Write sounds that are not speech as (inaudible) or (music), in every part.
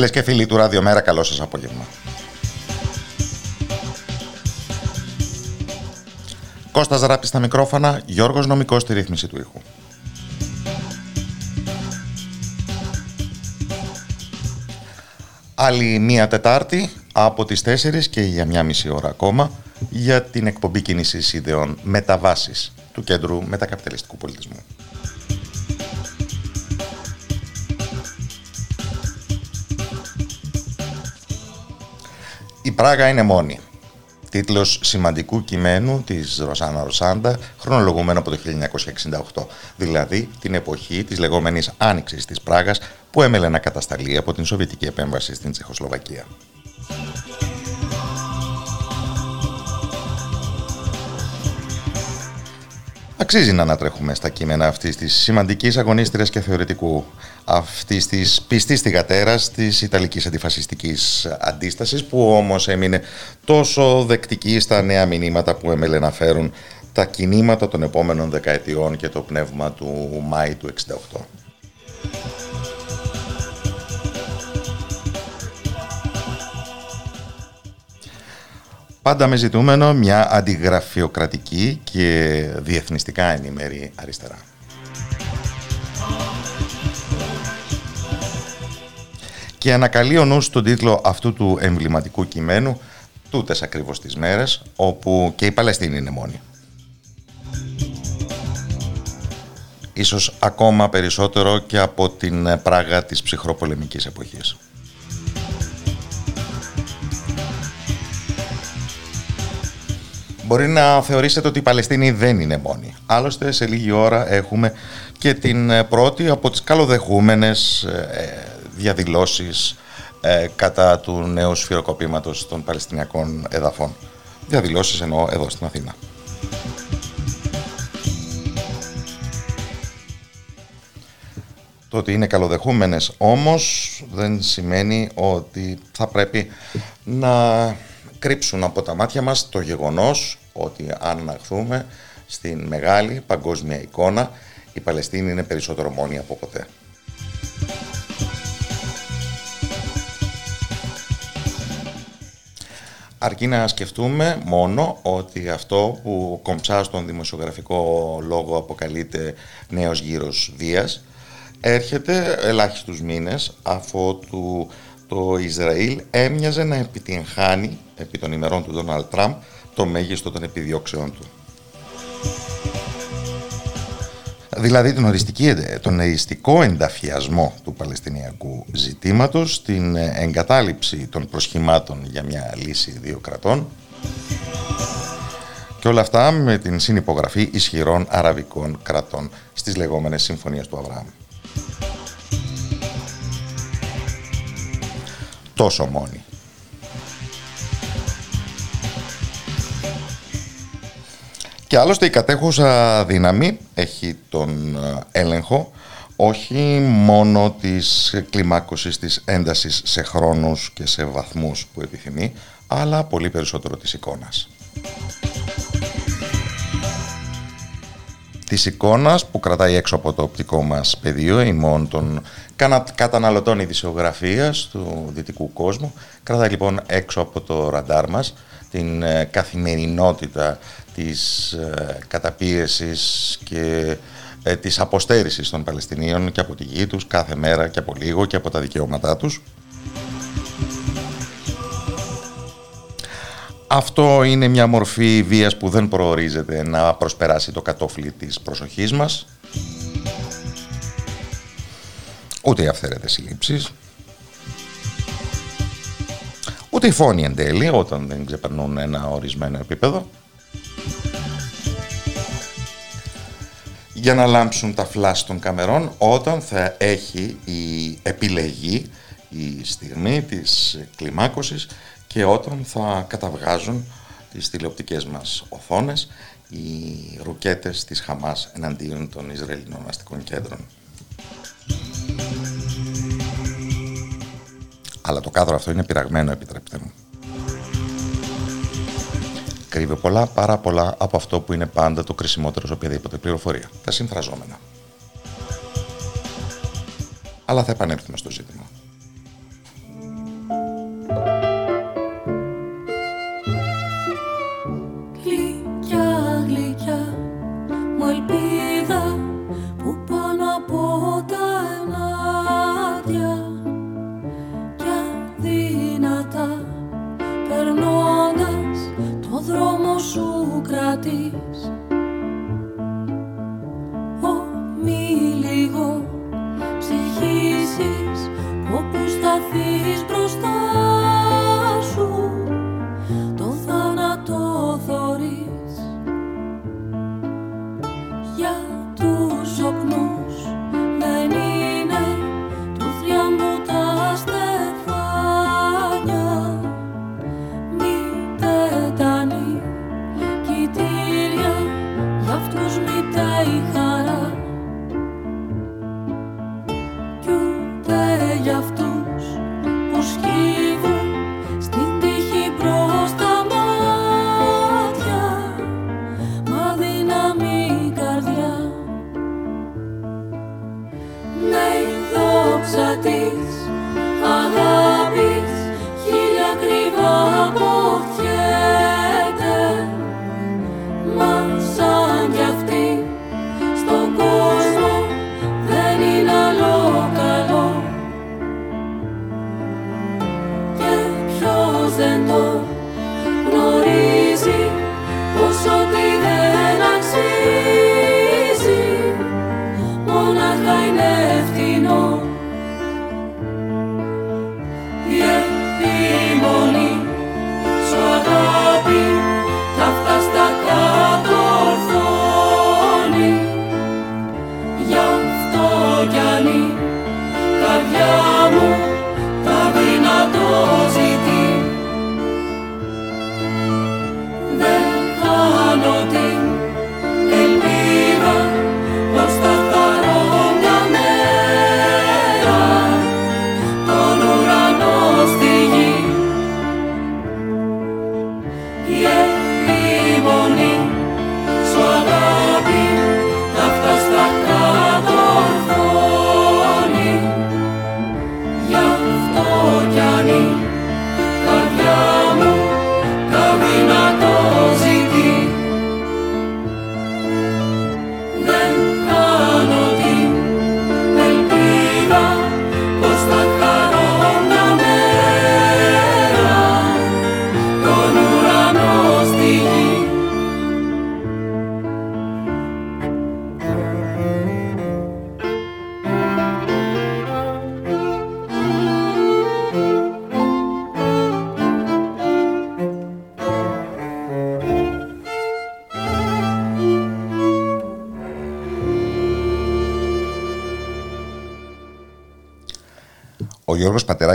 Φίλες και φίλοι του Ραδιομέρα, καλό σας απόγευμα. Κώστας Ράπτη στα μικρόφωνα, Γιώργος Νομικός στη ρύθμιση του ήχου. Άλλη μία Τετάρτη από τις 4 και για μια μισή ώρα ακόμα για την εκπομπή κίνησης ιδεών μεταβάσεις του Κέντρου Μετακαπιταλιστικού Πολιτισμού. Πράγα είναι μόνη. Τίτλος σημαντικού κειμένου της Ρωσάνα Ρωσάντα, χρονολογούμενο από το 1968, δηλαδή την εποχή της λεγόμενης Άνοιξης της Πράγας που έμελε να κατασταλεί από την Σοβιετική επέμβαση στην Τσεχοσλοβακία. Αξίζει να ανατρέχουμε στα κείμενα αυτής της σημαντικής αγωνίστριας και θεωρητικού, αυτής της πιστής θηγατέρα της Ιταλικής αντιφασιστικής αντίστασης, που όμως έμεινε τόσο δεκτική στα νέα μηνύματα που έμελε να φέρουν τα κινήματα των επόμενων δεκαετιών και το πνεύμα του Μάη του 68. Πάντα με ζητούμενο μια αντιγραφειοκρατική και διεθνιστικά ενημέρη αριστερά. Και ανακαλεί ο νους τον τίτλο αυτού του εμβληματικού κειμένου τούτες ακριβώς τις μέρες όπου και η Παλαιστίνη είναι μόνη. Ίσως ακόμα περισσότερο και από την πράγα της ψυχροπολεμικής εποχής. Μπορεί να θεωρήσετε ότι η Παλαιστίνη δεν είναι μόνη. Άλλωστε σε λίγη ώρα έχουμε και την ε, πρώτη από τις καλοδεχούμενες ε, διαδηλώσεις ε, κατά του νέου σφυροκοπήματος των Παλαιστινιακών εδαφών. Διαδηλώσεις εννοώ εδώ στην Αθήνα. Το ότι είναι καλοδεχούμενες όμως δεν σημαίνει ότι θα πρέπει να κρύψουν από τα μάτια μας το γεγονός ότι αν αναχθούμε στην μεγάλη παγκόσμια εικόνα η Παλαιστίνη είναι περισσότερο μόνη από ποτέ. Αρκεί να σκεφτούμε μόνο ότι αυτό που κομψά στον δημοσιογραφικό λόγο αποκαλείται νέος γύρος βίας έρχεται ελάχιστους μήνες αφού το Ισραήλ έμοιαζε να επιτυγχάνει επί των ημερών του Ντόναλτ Τραμπ το μέγιστο των επιδιώξεών του. Δηλαδή τον, οριστική, τον οριστικό ενταφιασμό του Παλαιστινιακού ζητήματος, την εγκατάλειψη των προσχημάτων για μια λύση δύο κρατών και όλα αυτά με την συνυπογραφή ισχυρών αραβικών κρατών στις λεγόμενες συμφωνίες του Αβραάμ. Τόσο μόνοι. Και άλλωστε η κατέχουσα δύναμη έχει τον ε, έλεγχο όχι μόνο της κλιμάκωσης της έντασης σε χρόνους και σε βαθμούς που επιθυμεί, αλλά πολύ περισσότερο της εικόνας. της εικόνας που κρατάει έξω από το οπτικό μας πεδίο ημών των καταναλωτών ειδησιογραφίας του δυτικού κόσμου κρατάει λοιπόν έξω από το ραντάρ μας την ε, καθημερινότητα της ε, καταπίεσης και ε, της αποστέρησης των Παλαιστινίων και από τη γη τους κάθε μέρα και από λίγο και από τα δικαιώματά τους. Αυτό είναι μια μορφή βίας που δεν προορίζεται να προσπεράσει το κατόφλι της προσοχής μας. Ούτε οι αυθαίρετες συλλήψεις. Ούτε οι φόνοι εν τέλει όταν δεν ξεπερνούν ένα ορισμένο επίπεδο. Για να λάμψουν τα φλάς των καμερών όταν θα έχει η επιλεγή η στιγμή της κλιμάκωσης και όταν θα καταβγάζουν τις τηλεοπτικές μας οθόνες οι ρουκέτες της Χαμάς εναντίον των Ισραηλινών αστικών κέντρων. Αλλά το κάδρο αυτό είναι πειραγμένο, επιτρέπετε μου κρύβει πολλά, πάρα πολλά από αυτό που είναι πάντα το κρισιμότερο σε οποιαδήποτε πληροφορία. Τα συμφραζόμενα. Αλλά θα επανέλθουμε στο ζήτημα.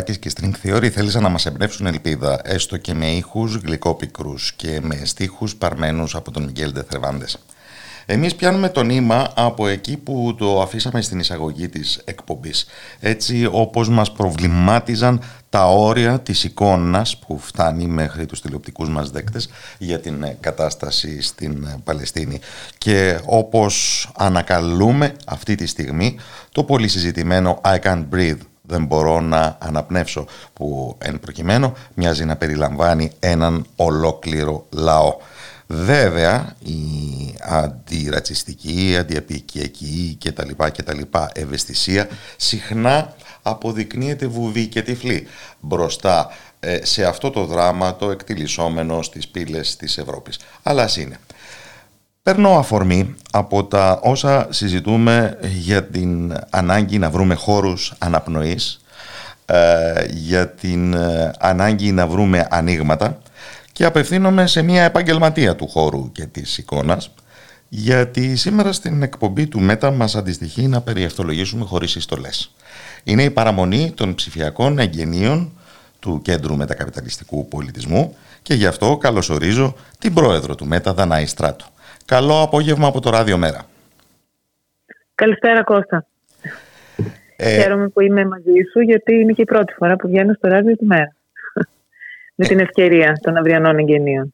Γιώργος Πατεράκης και String Theory θέλησαν να μας εμπνεύσουν ελπίδα, έστω και με ήχους γλυκόπικρους και με στίχους παρμένους από τον Μιγγέλ Ντεθρεβάντες. Εμείς πιάνουμε το νήμα από εκεί που το αφήσαμε στην εισαγωγή της εκπομπής. Έτσι όπως μας προβλημάτιζαν τα όρια της εικόνας που φτάνει μέχρι τους τηλεοπτικούς μας δέκτες για την κατάσταση στην Παλαιστίνη. Και όπως ανακαλούμε αυτή τη στιγμή το πολύ συζητημένο I can't breathe δεν μπορώ να αναπνεύσω που εν προκειμένου μοιάζει να περιλαμβάνει έναν ολόκληρο λαό. Βέβαια η αντιρατσιστική, αντιαπικιακή και τα λοιπά και τα λοιπά ευαισθησία συχνά αποδεικνύεται βουβή και τυφλή μπροστά ε, σε αυτό το δράμα το εκτιλισόμενο στις πύλες της Ευρώπης. Αλλά ας είναι. Παίρνω αφορμή από τα όσα συζητούμε για την ανάγκη να βρούμε χώρους αναπνοής, ε, για την ε, ανάγκη να βρούμε ανοίγματα και απευθύνομαι σε μια επαγγελματία του χώρου και της εικόνας, γιατί σήμερα στην εκπομπή του ΜΕΤΑ μας αντιστοιχεί να περιευτολογήσουμε χωρίς ιστολές. Είναι η παραμονή των ψηφιακών εγγενείων του Κέντρου Μετακαπιταλιστικού Πολιτισμού και γι' αυτό καλωσορίζω την πρόεδρο του ΜΕΤΑ, Δανάη Στράτου. Καλό απόγευμα από το Ράδιο Μέρα. Καλησπέρα Κώστα. Ε... Χαίρομαι που είμαι μαζί σου γιατί είναι και η πρώτη φορά που βγαίνω στο Ράδιο του Μέρα. (laughs) Με την ευκαιρία των αυριανών εγγενείων.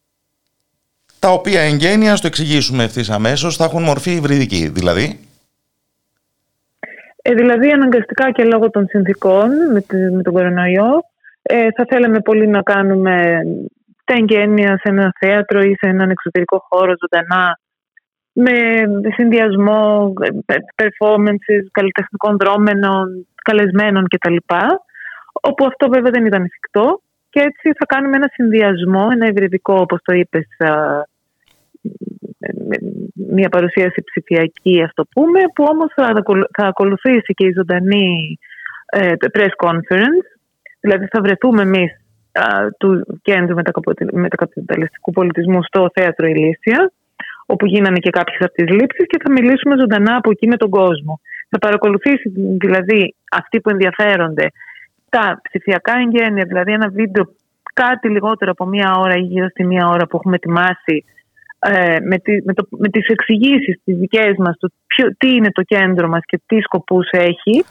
Τα οποία εγγένεια, στο εξηγήσουμε ευθύς αμέσως, θα έχουν μορφή υβριδική, δηλαδή. Ε, δηλαδή αναγκαστικά και λόγω των συνθήκων με, με τον κορονοϊό ε, θα θέλαμε πολύ να κάνουμε τα εγγένεια σε ένα θέατρο ή σε έναν εξωτερικό χώρο ζωντανά με συνδυασμό ε, performances, καλλιτεχνικών δρόμενων, καλεσμένων κτλ. Όπου αυτό βέβαια δεν ήταν εφικτό. Και έτσι θα κάνουμε ένα συνδυασμό, ένα ευρυδικό όπως το είπες, μια παρουσίαση ψηφιακή ας το πούμε, που όμως θα ακολουθήσει και η ζωντανή ε, press conference, δηλαδή θα βρεθούμε εμείς του Κέντρου Μετακαπιταλιστικού Πολιτισμού στο Θέατρο Ηλίσια, όπου γίνανε και κάποιες από τις λήψεις και θα μιλήσουμε ζωντανά από εκεί με τον κόσμο. Θα παρακολουθήσει δηλαδή αυτοί που ενδιαφέρονται τα ψηφιακά εγγένεια, δηλαδή ένα βίντεο κάτι λιγότερο από μία ώρα ή γύρω στη μία ώρα που έχουμε ετοιμάσει ε, με, τη, με, το, με τις εξηγήσεις τις δικές μας, το τι είναι το κέντρο μας και τι σκοπούς έχει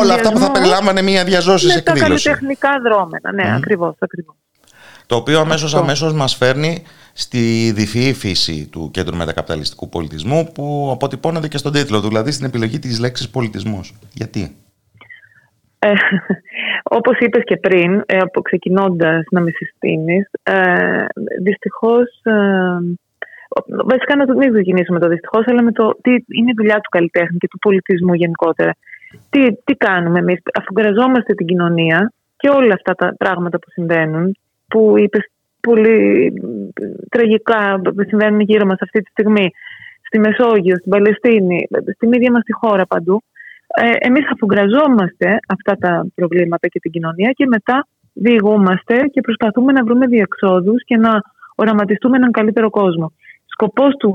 όλα αυτά που θα περιλάμβανε μια διαζώση εκδήλωση. Τα καλλιτεχνικά δρόμενα, ναι, mm. ακριβώς, ακριβώς. Το οποίο αμέσως, αμέσως μας φέρνει στη διφυή φύση του Κέντρου Μετακαπιταλιστικού Πολιτισμού που αποτυπώνεται και στον τίτλο του, δηλαδή στην επιλογή της λέξης πολιτισμός. Γιατί; Ε, (laughs) όπως είπες και πριν, ε, ξεκινώντας να με συστήνεις, ε, δυστυχώς... Ε, βασικά να το μην ξεκινήσουμε το δυστυχώς, αλλά με το τι είναι η δουλειά του καλλιτέχνη και του πολιτισμού γενικότερα τι, τι κάνουμε εμείς, αφουγκραζόμαστε την κοινωνία και όλα αυτά τα πράγματα που συμβαίνουν, που είπες πολύ τραγικά συμβαίνουν γύρω μας αυτή τη στιγμή, στη Μεσόγειο, στην Παλαιστίνη, στην ίδια μας τη χώρα παντού. Ε, εμείς αφουγκραζόμαστε αυτά τα προβλήματα και την κοινωνία και μετά διηγούμαστε και προσπαθούμε να βρούμε διεξόδους και να οραματιστούμε έναν καλύτερο κόσμο. Σκοπός του,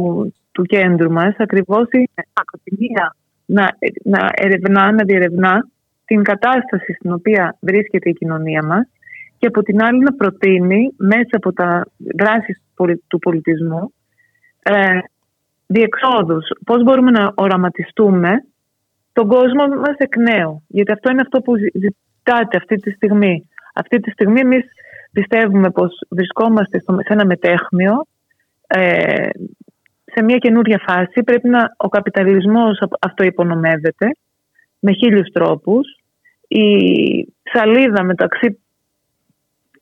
του κέντρου μας ακριβώς είναι από τη μία να, να ερευνά, να διερευνά την κατάσταση στην οποία βρίσκεται η κοινωνία μας και από την άλλη να προτείνει μέσα από τα δράσεις του πολιτισμού ε, διεξόδους. Πώς μπορούμε να οραματιστούμε τον κόσμο μας εκ νέου. Γιατί αυτό είναι αυτό που ζητάτε αυτή τη στιγμή. Αυτή τη στιγμή εμείς πιστεύουμε πως βρισκόμαστε σε ένα μετέχμιο ε, σε μια καινούρια φάση πρέπει να ο καπιταλισμός αυτό υπονομεύεται με χίλιους τρόπους. Η σαλίδα μεταξύ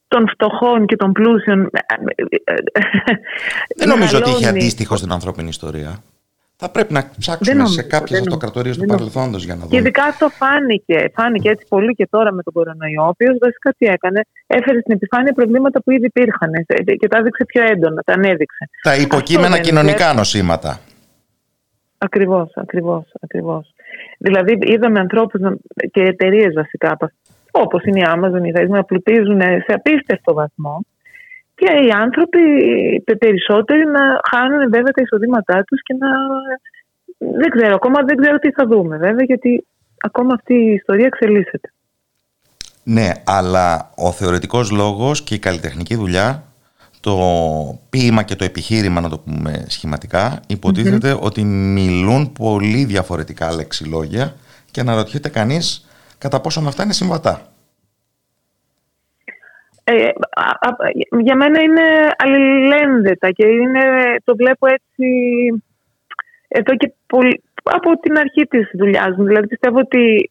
των φτωχών και των πλούσιων... Ε, ε, ε, Δεν νομίζω ότι είχε αντίστοιχο στην ανθρώπινη ιστορία. Θα πρέπει να ψάξουμε σε κάποιες αυτοκρατορίε του παρελθόντο για να δούμε. Και ειδικά αυτό φάνηκε. Φάνηκε έτσι πολύ και τώρα με τον κορονοϊό, ο οποίος βασικά τι έκανε, έφερε στην επιφάνεια προβλήματα που ήδη υπήρχαν και τα έδειξε πιο έντονα, τα ανέδειξε. Τα υποκείμενα κοινωνικά νοσήματα. Ακριβώς, ακριβώς, ακριβώς. Δηλαδή, είδαμε ανθρώπους και εταιρείες βασικά, όπως είναι η Amazon, η Facebook, να πλουτίζουν σε απίστευτο βαθμό και οι άνθρωποι περισσότεροι να χάνουν βέβαια τα εισοδήματά τους και να... Δεν ξέρω, ακόμα δεν ξέρω τι θα δούμε βέβαια γιατί ακόμα αυτή η ιστορία εξελίσσεται. Ναι, αλλά ο θεωρητικός λόγος και η καλλιτεχνική δουλειά, το το ποίημα και το επιχείρημα, να το πούμε σχηματικά, ότι μιλούν πολύ διαφορετικά λεξιλόγια και αναρωτιέται κανείς κατά πόσον αυτά είναι συμβατά. Ε, για μένα είναι αλληλένδετα και είναι, το βλέπω έτσι εδώ και από την αρχή της δουλειάς μου. Δηλαδή πιστεύω ότι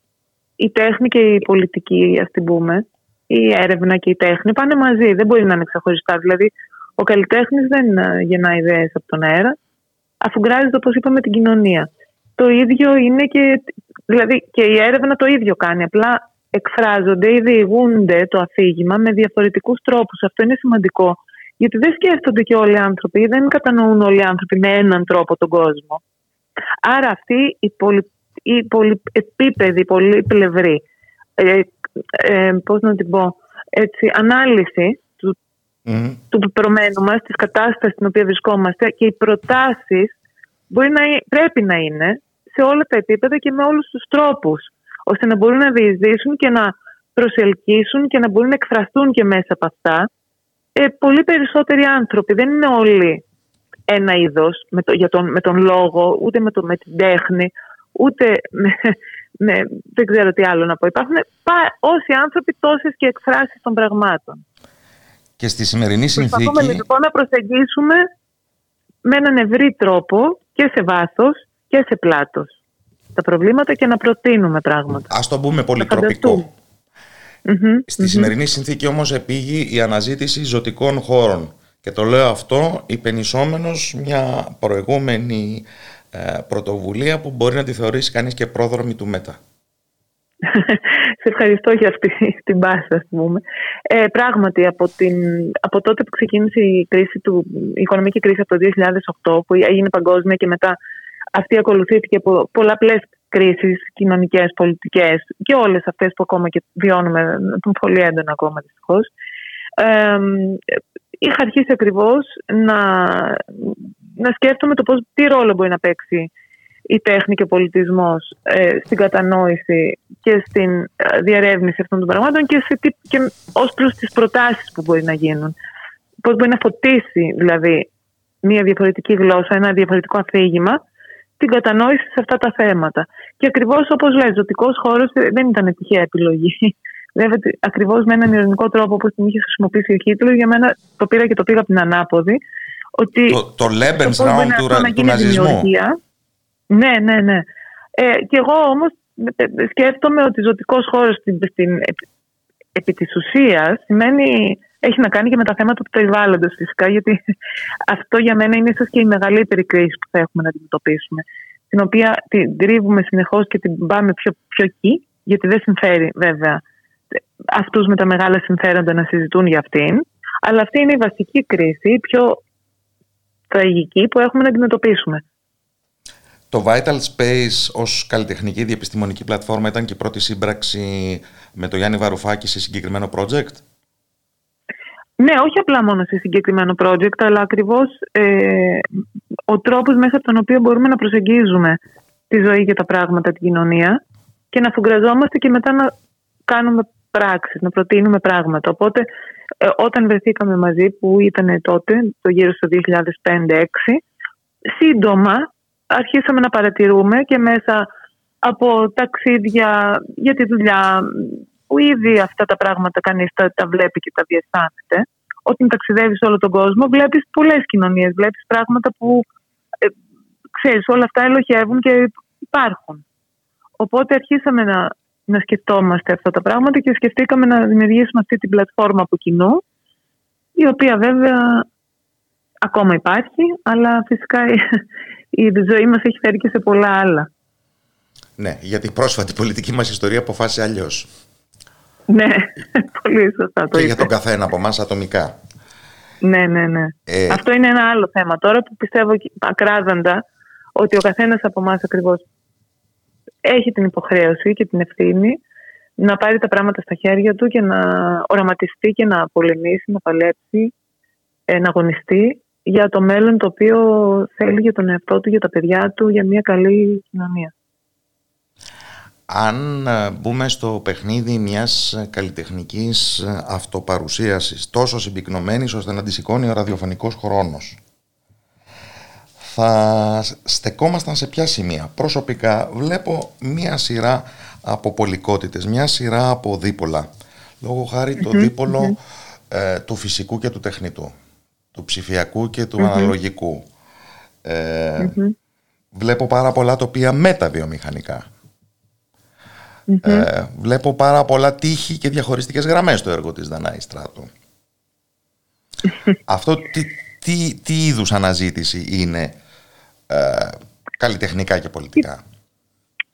η τέχνη και η πολιτική, ας την πούμε, η έρευνα και η τέχνη πάνε μαζί. Δεν μπορεί να είναι ξεχωριστά. Δηλαδή, ο καλλιτέχνης δεν ε, γεννά ιδέες από τον αέρα, αφού γκράζεται, όπως είπαμε, την κοινωνία. Το ίδιο είναι και. Δηλαδή, και η έρευνα το ίδιο κάνει. Απλά εκφράζονται ή διηγούνται το αφήγημα με διαφορετικούς τρόπους. Αυτό είναι σημαντικό. Γιατί δεν σκέφτονται και όλοι οι άνθρωποι, δεν κατανοούν όλοι οι άνθρωποι με έναν τρόπο τον κόσμο. Άρα αυτή η, πολυ, η πολυεπίπεδη, πολύπλευρη, ε, ε, πώς να την πω, έτσι, ανάλυση του, mm. του πεπρωμένου μας, της κατάστασης στην οποία βρισκόμαστε και οι προτάσεις μπορεί να, πρέπει να είναι σε όλα τα επίπεδα και με όλους τους τρόπους, ώστε να μπορούν να διεισδύσουν και να προσελκύσουν και να μπορούν να εκφραστούν και μέσα από αυτά ε, πολύ περισσότεροι άνθρωποι. Δεν είναι όλοι ένα είδος με, τον, με τον λόγο, ούτε με, το, με την τέχνη, ούτε με, (laughs) με, δεν ξέρω τι άλλο να πω. Υπάρχουν όσοι άνθρωποι τόσες και εκφράσεις των πραγμάτων. Και στη σημερινή συνθήκη... Προσπαθούμε λοιπόν να προσεγγίσουμε με έναν ευρύ τρόπο και σε βάθος και σε πλάτος τα προβλήματα και να προτείνουμε πράγματα. Ας το πούμε πολυτροπικό. Στη σημερινή συνθήκη όμως επήγει η αναζήτηση ζωτικών χώρων. Και το λέω αυτό υπενισόμενος μια προηγούμενη ε, πρωτοβουλία που μπορεί να τη θεωρήσει κανείς και πρόδρομη του ΜΕΤΑ. (laughs) Σε ευχαριστώ για αυτή (laughs) την πάση, ας πούμε. Ε, πράγματι, από, την, από τότε που ξεκίνησε η, κρίση του, η οικονομική κρίση από το 2008, που έγινε παγκόσμια και μετά αυτή ακολουθήθηκε από πολλαπλές κρίσεις κοινωνικές, πολιτικές και όλες αυτές που ακόμα και βιώνουμε πολύ έντονα ακόμα δυστυχώς. Ε, είχα αρχίσει ακριβώς να, να σκέφτομαι το πώς, τι ρόλο μπορεί να παίξει η τέχνη και ο πολιτισμός ε, στην κατανόηση και στην ε, διαρεύνηση αυτών των πραγμάτων και, σε, και ως προς τις προτάσεις που μπορεί να γίνουν. Πώς μπορεί να φωτίσει δηλαδή μια διαφορετική γλώσσα, ένα διαφορετικό αφήγημα την κατανόηση σε αυτά τα θέματα. Και ακριβώς όπως λέει, ζωτικός χώρος δεν ήταν τυχαία επιλογή. (laughs) Βέβαια, ακριβώς με έναν ειρηνικό τρόπο όπως την είχε χρησιμοποιήσει ο Χίτλερ, για μένα το πήρα και το πήγα από την ανάποδη. Ότι το, το Lebensraum του, του ναζισμού. Ναι, ναι, ναι. Ε, και εγώ όμως σκέφτομαι ότι ζωτικός χώρος στην, στην, επί της ουσίας σημαίνει έχει να κάνει και με τα θέματα του περιβάλλοντος φυσικά, γιατί (laughs) αυτό για μένα είναι ίσως και η μεγαλύτερη κρίση που θα έχουμε να αντιμετωπίσουμε, την οποία την τρίβουμε συνεχώς και την πάμε πιο, πιο εκεί, γιατί δεν συμφέρει βέβαια αυτούς με τα μεγάλα συμφέροντα να συζητούν για αυτήν. Αλλά αυτή είναι η βασική κρίση, η πιο τραγική που έχουμε να αντιμετωπίσουμε. Το Vital Space ως καλλιτεχνική διεπιστημονική πλατφόρμα ήταν και η πρώτη σύμπραξη με τον Γιάννη Βαρουφάκη σε συγκεκριμένο project; Ναι, όχι απλά μόνο σε συγκεκριμένο project, αλλά ακριβώς ε, ο τρόπος μέσα από τον οποίο μπορούμε να προσεγγίζουμε τη ζωή και τα πράγματα, την κοινωνία και να φουγκραζόμαστε και μετά να κάνουμε πράξεις, να προτείνουμε πράγματα. Οπότε ε, όταν βρεθήκαμε μαζί που ήταν τότε, το γύρο στο 2005-2006, σύντομα αρχίσαμε να παρατηρούμε και μέσα από ταξίδια για τη δουλειά, που ήδη αυτά τα πράγματα κανείς τα, τα βλέπει και τα διαισθάνεται. Όταν ταξιδεύεις όλο τον κόσμο βλέπεις πολλές κοινωνίες, βλέπεις πράγματα που ε, ξέρεις όλα αυτά ελοχεύουν και υπάρχουν. Οπότε αρχίσαμε να να σκεφτόμαστε αυτά τα πράγματα και σκεφτήκαμε να δημιουργήσουμε αυτή την πλατφόρμα από κοινού, η οποία βέβαια ακόμα υπάρχει, αλλά φυσικά η ζωή μας έχει φέρει και σε πολλά άλλα. Ναι, γιατί η πρόσφατη πολιτική μας ιστορία αποφάσισε αλλιώς. Ναι, (laughs) πολύ σωστά το Και για τον καθένα από εμάς ατομικά. Ναι, ναι, ναι. Ε... Αυτό είναι ένα άλλο θέμα. Τώρα που πιστεύω ακράδαντα ότι ο καθένας από εμάς ακριβώς έχει την υποχρέωση και την ευθύνη να πάρει τα πράγματα στα χέρια του και να οραματιστεί και να πολεμήσει, να παλέψει, ε, να αγωνιστεί για το μέλλον το οποίο θέλει για τον εαυτό του, για τα παιδιά του, για μια καλή κοινωνία. Αν ε, μπούμε στο παιχνίδι μιας καλλιτεχνικής αυτοπαρουσίασης τόσο συμπυκνωμένης ώστε να τη σηκώνει ο ραδιοφωνικός χρόνος θα στεκόμασταν σε ποια σημεία; Προσωπικά βλέπω μία σειρά από πολικότητες, μία σειρά από δίπολα. Λόγω χάρη το δίπολο ε, του φυσικού και του τεχνητού, του ψηφιακού και του αναλογικού. Ε, βλέπω πάρα πολλά τοπία μεταβιομηχανικά. Ε, βλέπω πάρα πολλά τείχη και διαχωριστικές γραμμές στο έργο της Δανάη Στράτου. (laughs) Αυτό τι, τι, τι είδους αναζήτηση είναι ε, καλλιτεχνικά και πολιτικά;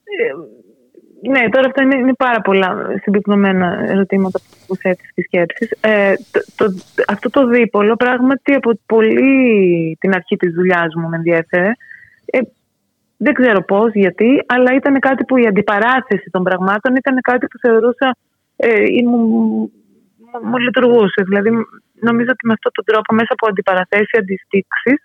Ε, ναι, τώρα αυτά είναι, πάρα πολλά συμπυκνωμένα ερωτήματα που θέτεις και σκέψεις. Ε, το, αυτό το δίπολο πράγματι από πολύ την αρχή της δουλειάς μου με ενδιαφέρε. Ε, δεν ξέρω πώς, γιατί, αλλά ήταν κάτι που η αντιπαράθεση των πραγμάτων ήταν κάτι που θεωρούσα ε, μου, μου, λειτουργούσε. Δηλαδή νομίζω ότι με αυτόν τον τρόπο μέσα από αντιπαραθέσεις, αντιστήξεις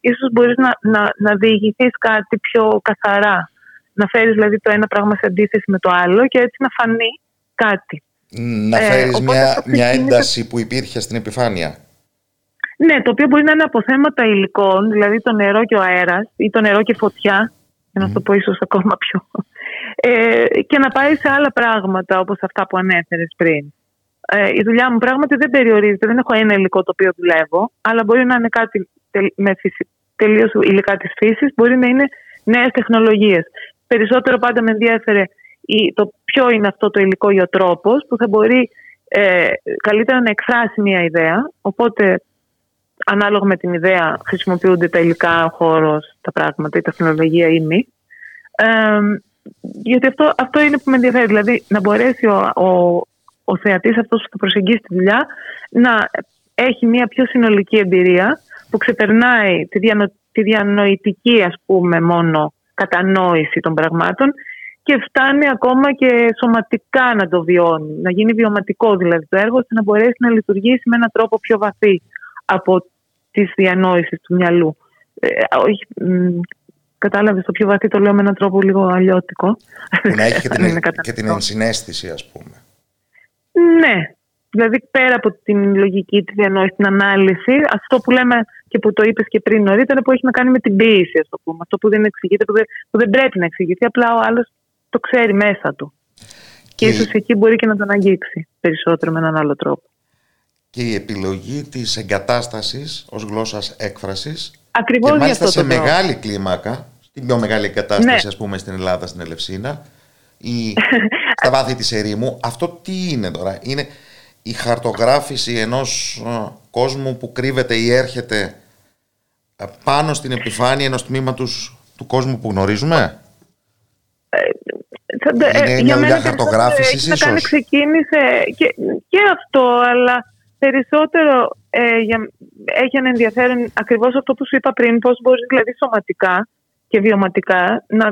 ίσως μπορείς να, να, να διηγηθείς κάτι πιο καθαρά. Να φέρεις δηλαδή το ένα πράγμα σε αντίθεση με το άλλο και έτσι να φανεί κάτι. Να ε, φέρεις μια, μια ένταση που υπήρχε στην επιφάνεια. Ναι, το οποίο μπορεί να είναι από θέματα υλικών, δηλαδή το νερό και ο αέρας ή το νερό και φωτιά, για να το πω ίσως ακόμα πιο... Ε, και να πάει σε άλλα πράγματα όπως αυτά που ανέφερες πριν. Ε, η δουλειά μου πράγματι δεν περιορίζεται, δεν έχω ένα υλικό το οποίο δουλεύω, αλλά μπορεί να είναι κάτι με τελείως υλικά της φύσης, μπορεί να είναι νέες τεχνολογίες. Περισσότερο πάντα με ενδιαφέρε το ποιο είναι αυτό το υλικό ή ο τρόπος που θα μπορεί ε, καλύτερα να εκφράσει μια ιδέα. Οπότε, ανάλογα με την ιδέα, χρησιμοποιούνται τα υλικά, ο χώρος, τα πράγματα, η τεχνολογία ή μη. Ε, γιατί αυτό, αυτό είναι που με ενδιαφέρει. Δηλαδή, να μπορέσει ο, ο, ο θεατής αυτός που θα προσεγγίσει τη δουλειά να έχει μια πιο συνολική εμπειρία που ξεπερνάει τη, διανο, τη διανοητική ας πούμε μόνο κατανόηση των πραγμάτων και φτάνει ακόμα και σωματικά να το βιώνει, να γίνει βιωματικό δηλαδή το έργο ώστε να μπορέσει να λειτουργήσει με έναν τρόπο πιο βαθύ από τις διανόησεις του μυαλού. Ε, όχι, κατάλαβες το πιο βαθύ το λέω με έναν τρόπο λίγο αλλιώτικο. Που να έχει και (laughs) την, και την ενσυναίσθηση ας πούμε. Ναι, Δηλαδή, πέρα από την λογική, της διανόησης, την ανάλυση, αυτό που λέμε και που το είπες και πριν νωρίτερα, που έχει να κάνει με την ποιήση, ας το πούμε. Αυτό που δεν εξηγείται, που δεν, που δεν πρέπει να εξηγηθεί, απλά ο άλλος το ξέρει μέσα του. Και, και ίσως εκεί μπορεί και να τον αγγίξει περισσότερο με έναν άλλο τρόπο. Και η επιλογή της εγκατάστασης ως γλώσσας έκφρασης. Ακριβώς Και μάλιστα σε μεγάλη κλίμακα, στην πιο μεγάλη εγκατάσταση, ναι. ας πούμε, στην Ελλάδα, στην Ελευσίνα, ή (laughs) στα βάθη της ερήμου. Αυτό τι είναι τώρα, είναι η χαρτογράφηση ενός ε, κόσμου που κρύβεται ή έρχεται ε, πάνω στην επιφάνεια ενός τμήματος του κόσμου που γνωρίζουμε; Ε, είναι μια δουλειά χαρτογράφησης ίσως; Να ξεκίνησε και, και αυτό, αλλά περισσότερο ε, για, έχει ένα ενδιαφέρον ακριβώς αυτό που σου είπα πριν, πώς μπορείς δηλαδή σωματικά και βιωματικά να,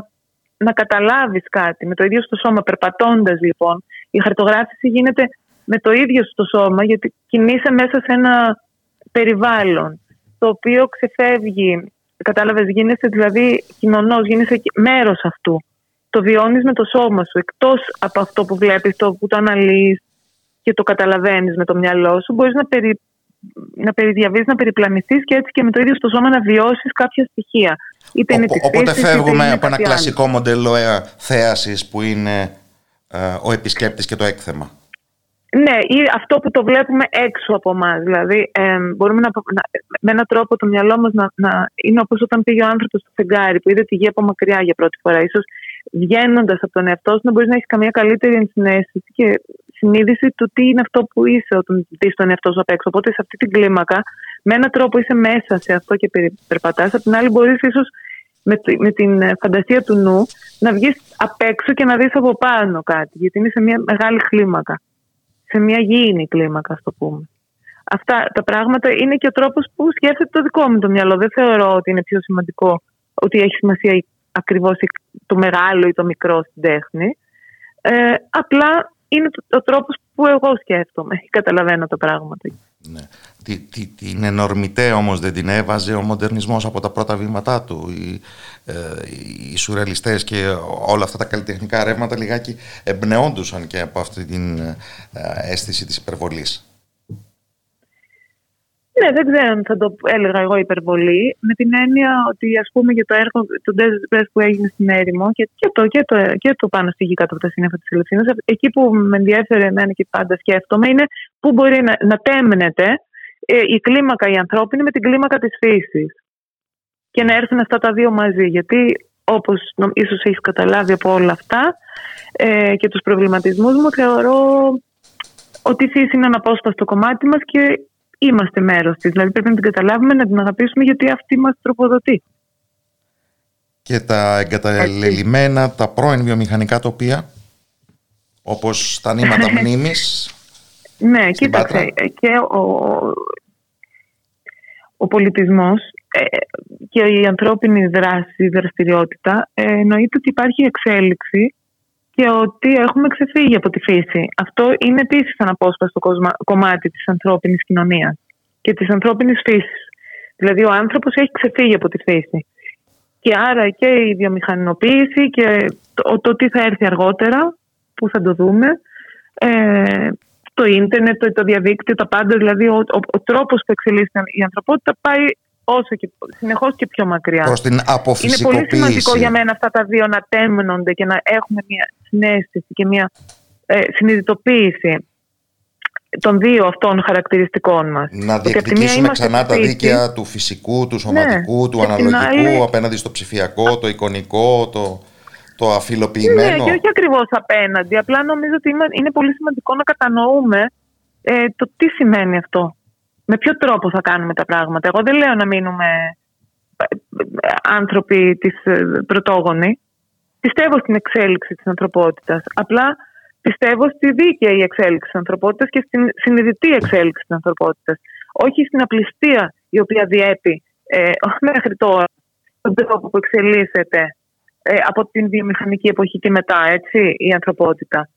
να καταλάβεις κάτι με το ίδιο στο σώμα. Περπατώντας λοιπόν, η χαρτογράφηση γίνεται με το ίδιο στο σώμα, γιατί κινείσαι μέσα σε ένα περιβάλλον το οποίο ξεφεύγει, κατάλαβες, γίνεσαι δηλαδή κοινωνός, γίνεσαι μέρος αυτού. Το βιώνεις με το σώμα σου, εκτός από αυτό που βλέπεις, το που το αναλύεις και το καταλαβαίνεις με το μυαλό σου, μπορείς να, περι, να περιδιαβείς, να περιπλανηθείς και έτσι και με το ίδιο στο σώμα να βιώσεις κάποια στοιχεία. Είτε είναι οπότε φεύγουμε από ένα κλασικό μοντέλο ε, θέασης που είναι ε, ο επισκέπτης και το έκθεμα. Ναι, ή αυτό που το βλέπουμε έξω από εμά. Δηλαδή, ε, μπορούμε να, να, με έναν τρόπο το μυαλό μας να, να είναι όπως όταν πήγε ο άνθρωπος στο φεγγάρι που είδε τη γη από μακριά για πρώτη φορά. σω βγαίνοντας από τον εαυτό σου να μπορείς να έχεις καμία καλύτερη ενσυναίσθηση και συνείδηση του τι είναι αυτό που είσαι όταν δεις τον εαυτό σου απ' έξω. Οπότε σε αυτή την κλίμακα, με έναν τρόπο είσαι μέσα σε αυτό και περπατάς. Απ' την άλλη, μπορείς ίσως με, με την φαντασία του νου να βγεις απ' έξω και να δεις από πάνω κάτι, γιατί είναι σε μια μεγάλη κλίμακα σε μια γήινη κλίμακα, ας το πούμε. Αυτά τα πράγματα είναι και ο τρόπος που σκέφτεται το δικό μου το μυαλό. Δεν θεωρώ ότι είναι πιο σημαντικό ότι έχει σημασία ακριβώς το μεγάλο ή το μικρό στην τέχνη. Ε, απλά είναι ο τρόπος που εγώ σκέφτομαι. Καταλαβαίνω τα πράγματα. Ναι. Τι, τι, την ενορμητέ όμως δεν την έβαζε ο μοντερνισμός από τα πρώτα βήματά του. Οι, ε, οι σουρεαλιστές και όλα αυτά τα καλλιτεχνικά ρεύματα λιγάκι εμπνεόντουσαν και από αυτή την ε, αίσθηση της υπερβολής. Ναι, δεν ξέρω αν θα το έλεγα εγώ υπερβολή, με την έννοια ότι ας πούμε για το έργο του Desert που έγινε στην έρημο και, και, το, και, το, και το πάνω στη γη κάτω από τα σύννεφα της Ελευθερίας, εκεί που με ενδιαφέρει εμένα και πάντα σκέφτομαι είναι πού μπορεί να, να τέμνεται ε, η κλίμακα η ανθρώπινη με την κλίμακα της φύσης και να έρθουν αυτά τα δύο μαζί, γιατί όπως ίσως έχεις καταλάβει από όλα αυτά ε, και τους προβληματισμούς μου, θεωρώ ότι η φύση είναι ένα απόσπαστο κομμάτι μας και είμαστε μέρος της. Δηλαδή πρέπει να την καταλάβουμε, να την αγαπήσουμε γιατί αυτή μας τροφοδοτεί. Και τα εγκαταλελειμμένα, τα πρώην βιομηχανικά τοπία, όπως τα νήματα (laughs) μνήμης. Ναι, κοίταξε. Και ο, ο πολιτισμός ε, και η ανθρώπινη δράση, η δραστηριότητα ε, εννοείται ότι υπάρχει εξέλιξη και ότι έχουμε ξεφύγει από τη φύση. Αυτό είναι επίσης ένα απόσπαστο κομμάτι της ανθρώπινης κοινωνίας και της ανθρώπινης φύσης. Δηλαδή, ο άνθρωπος έχει ξεφύγει από τη φύση. Και άρα και η βιομηχανοποίηση και το, το τι θα έρθει αργότερα, που θα το δούμε, ε, το ίντερνετ, το, το διαδίκτυο, τα πάντα, δηλαδή ο, ο, ο τρόπος που εξελίσσεται η ανθρωπότητα πάει όσο και συνεχώς και πιο μακριά. Προς την Είναι πολύ σημαντικό για μένα αυτά τα δύο να τέμνονται και να έχουμε μια συνέστηση και μια ε, συνειδητοποίηση των δύο αυτών χαρακτηριστικών μας. Να διεκδικήσουμε ξανά τα δίκαια του φυσικού, του σωματικού, ναι, του αναλογικού απέναντι στο ψηφιακό, το εικονικό, το, το αφιλοποιημένο. Ναι, και όχι ακριβώς απέναντι. Απλά νομίζω ότι είναι πολύ σημαντικό να κατανοούμε ε, το τι σημαίνει αυτό με ποιο τρόπο θα κάνουμε τα πράγματα; Εγώ δεν λέω να μείνουμε ε, άνθρωποι της ε, πρωτόγονοι. Πιστεύω στην εξέλιξη της ανθρωπότητας. Απλά πιστεύω στη δίκαιη εξέλιξη της ανθρωπότητας και στην συνειδητή εξέλιξη της ανθρωπότητας. Όχι στην απληστία η οποία διέπει ε, (laughs) μέχρι τώρα τον τρόπο που εξελίσσεται ε, από την βιομηχανική εποχή και μετά, έτσι, η ανθρωπότητα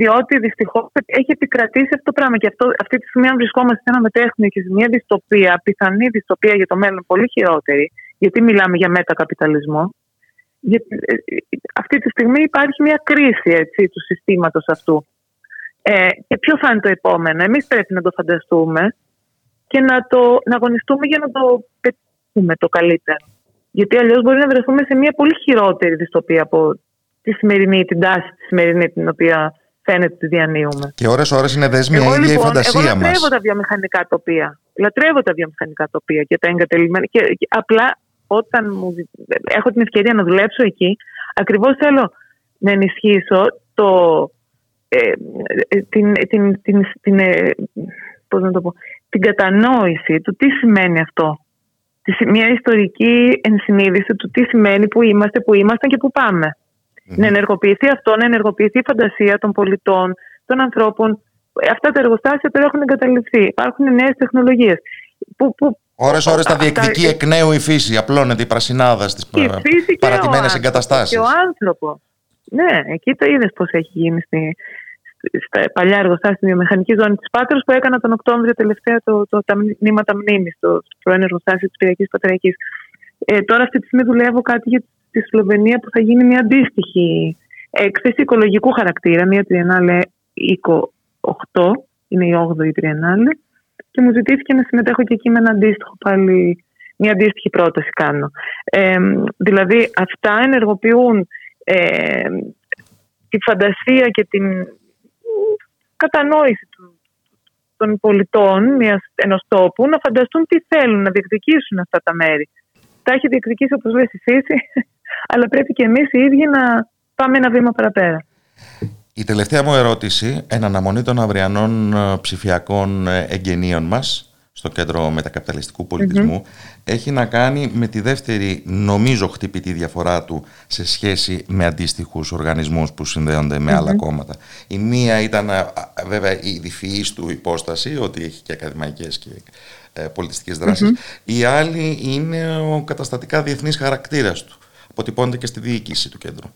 διότι δυστυχώς έχει επικρατήσει αυτό το πράγμα. Και αυτό, αυτή τη στιγμή, αν βρισκόμαστε σε ένα μετέχνιο και σε μια δυστοπία, πιθανή δυστοπία για το μέλλον πολύ χειρότερη, γιατί μιλάμε για μετακαπιταλισμό, γιατί, ε, αυτή τη στιγμή υπάρχει μια κρίση έτσι, του συστήματος αυτού. Ε, και ποιο θα είναι το επόμενο; Εμείς πρέπει να το φανταστούμε και να, το, να αγωνιστούμε για να το πετύχουμε το καλύτερο. Γιατί αλλιώς μπορεί να βρεθούμε σε μια πολύ χειρότερη δυστοπία από τη σημερινή, την τάση τη σημερινή την οποία φαίνεται ότι διανύουμε. Και ώρες-ώρες είναι δέσμια η ίδια η λοιπόν, φαντασία εγώ λατρεύω μας. τα βιομηχανικά τοπία. Λατρεύω τα βιομηχανικά τοπία και τα εγκατελειμμένα. Και, απλά όταν μου, έχω την ευκαιρία να δουλέψω εκεί, ακριβώς θέλω να ενισχύσω το, ε, ε την, την, την, την, ε, πώς να το πω, την κατανόηση του τι σημαίνει αυτό. Μια ιστορική ενσυνείδηση του τι σημαίνει που είμαστε, που ήμασταν και που πάμε. Να ενεργοποιηθεί αυτό, να ενεργοποιηθεί η φαντασία των πολιτών, των ανθρώπων. Αυτά τα εργοστάσια τώρα έχουν εγκαταλειφθεί. Υπάρχουν νέες τεχνολογίες. Ώρες ώρες τα διεκδικεί εκ νέου η φύση, απλώνεται η πρασινάδα στις παρατημένες εγκαταστάσεις. Και ο άνθρωπο. Ναι, εκεί το είδες πώς έχει γίνει στη, στα παλιά εργοστάσια στη βιομηχανική ζώνη της Πάτρας που έκανα τον Οκτώβριο τελευταία το, το, τα μνήματα μνήμης στο πρώην εργοστάσιο της Πυριακή Πατριακής. Ε, τώρα αυτή τη στιγμή δουλεύω κάτι για στη Σλοβενία που θα γίνει μια αντίστοιχη έκθεση οικολογικού χαρακτήρα, μια τριενάλε 28, είναι η 8η τριενάλε, και μου ζητήθηκε να συμμετέχω και εκεί με ένα αντίστοιχο πάλι, μια αντίστοιχη πρόταση κάνω. Ε, δηλαδή αυτά ενεργοποιούν ε, τη φαντασία και την κατανόηση του, των πολιτών μιας, ενός τόπου να φανταστούν τι θέλουν, να διεκδικήσουν αυτά τα μέρη. Τα έχει διεκδικήσει όπως λέει η φύση (laughs) αλλά πρέπει και εμείς οι ίδιοι να πάμε ένα βήμα παραπέρα. Η τελευταία μου ερώτηση, εν αναμονή των αυριανών ε, ψηφιακών ε, εγγενείων μας, στο κέντρο μετακαπιταλιστικού έχει να κάνει με τη δεύτερη νομίζω χτυπητή διαφορά του σε σχέση με αντίστοιχους οργανισμούς που συνδέονται με άλλα κόμματα. Η μία ήταν βέβαια η διφυής του υπόσταση, ότι έχει και ακαδημαϊκές και ε, πολιτιστικές Η άλλη είναι ο καταστατικά διεθνής χαρακτήρας του αποτυπώνεται και στη διοίκηση του κέντρου.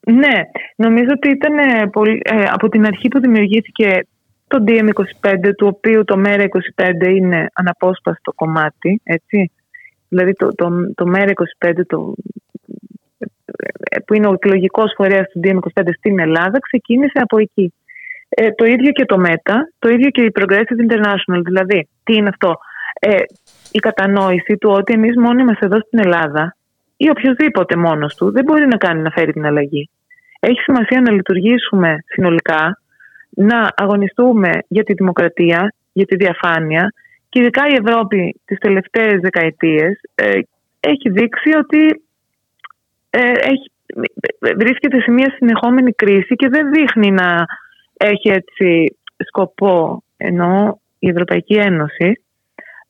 Ναι, νομίζω ότι ήταν ε, πολύ, ε, από την αρχή που δημιουργήθηκε το DM25, του οποίου το ΜΕΡΑ25 είναι αναπόσπαστο κομμάτι, έτσι. Δηλαδή το, το, το ΜΕΡΑ25, το, που είναι ο εκλογικός φορέας του DM25 στην Ελλάδα, ξεκίνησε από εκεί. Ε, το ίδιο και το ΜΕΤΑ, το ίδιο και η Progressive International. Δηλαδή, τι είναι αυτό; Ε, η κατανόηση του ότι εμείς μόνοι μας εδώ στην Ελλάδα ή οποιοδήποτε μόνος του δεν μπορεί να κάνει να φέρει την αλλαγή. Έχει σημασία να λειτουργήσουμε συνολικά, να αγωνιστούμε για τη δημοκρατία, για τη διαφάνεια και ειδικά η Ευρώπη τις τελευταίες δεκαετίες ε, έχει δείξει ότι ε, έχει, βρίσκεται σε μια συνεχόμενη κρίση και δεν δείχνει να έχει έτσι σκοπό ενώ η Ευρωπαϊκή Ένωση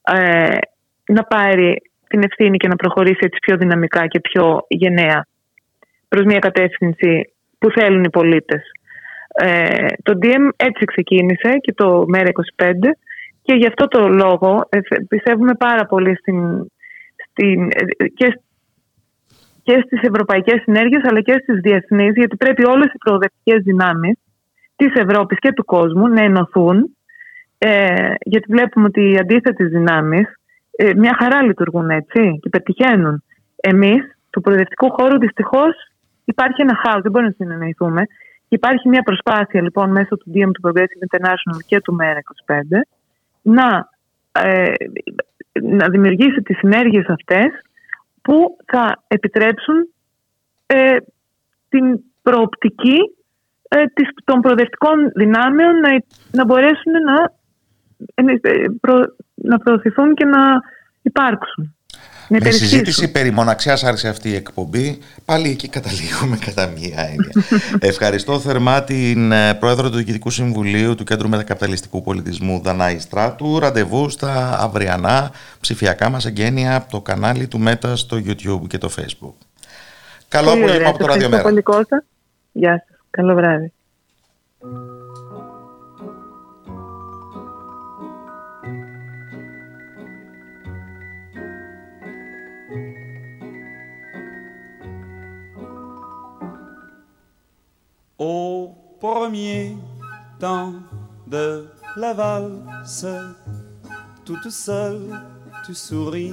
ε, να πάρει την ευθύνη και να προχωρήσει έτσι πιο δυναμικά και πιο γενναία προς μια κατεύθυνση που θέλουν οι πολίτες. Ε, το DM έτσι ξεκίνησε και το ΜΕΡΑ25 και γι' αυτό το λόγο ε, πιστεύουμε πάρα πολύ στην, στην, ε, και, και στις ευρωπαϊκές συνέργειες αλλά και στις διεθνείς γιατί πρέπει όλες οι προοδευτικές δυνάμεις της Ευρώπης και του κόσμου να ενωθούν ε, γιατί βλέπουμε ότι οι αντίθετες δυνάμεις ε, μια χαρά λειτουργούν έτσι και πετυχαίνουν. Εμείς του προοδευτικού χώρου δυστυχώς υπάρχει ένα χάος, δεν μπορούμε να συνεννοηθούμε. Υπάρχει μια προσπάθεια λοιπόν μέσω του DM του Progressive International και του MERA25 να, ε, να δημιουργήσει τις συνέργειες αυτές που θα επιτρέψουν ε, την προοπτική ε, των προοδευτικών δυνάμεων να, να μπορέσουν να, ε, να προωθηθούν και να υπάρξουν. Με συζήτηση περί μοναξιάς άρχισε αυτή η εκπομπή. Πάλι εκεί καταλήγουμε (laughs) κατά μία έννοια. Ευχαριστώ θερμά την ε, Πρόεδρο του Διοικητικού Συμβουλίου του Κέντρου Μετακαπιταλιστικού Πολιτισμού Δανάη Στράτου. Ραντεβού στα αυριανά ψηφιακά μας εγγένεια από το κανάλι του Μέτα στο YouTube και το Facebook. Καλό απόγευμα από το Ραδιομέρα. Γεια σας. Καλό βράδυ. au premier temps de la valse, toute seule, tu souris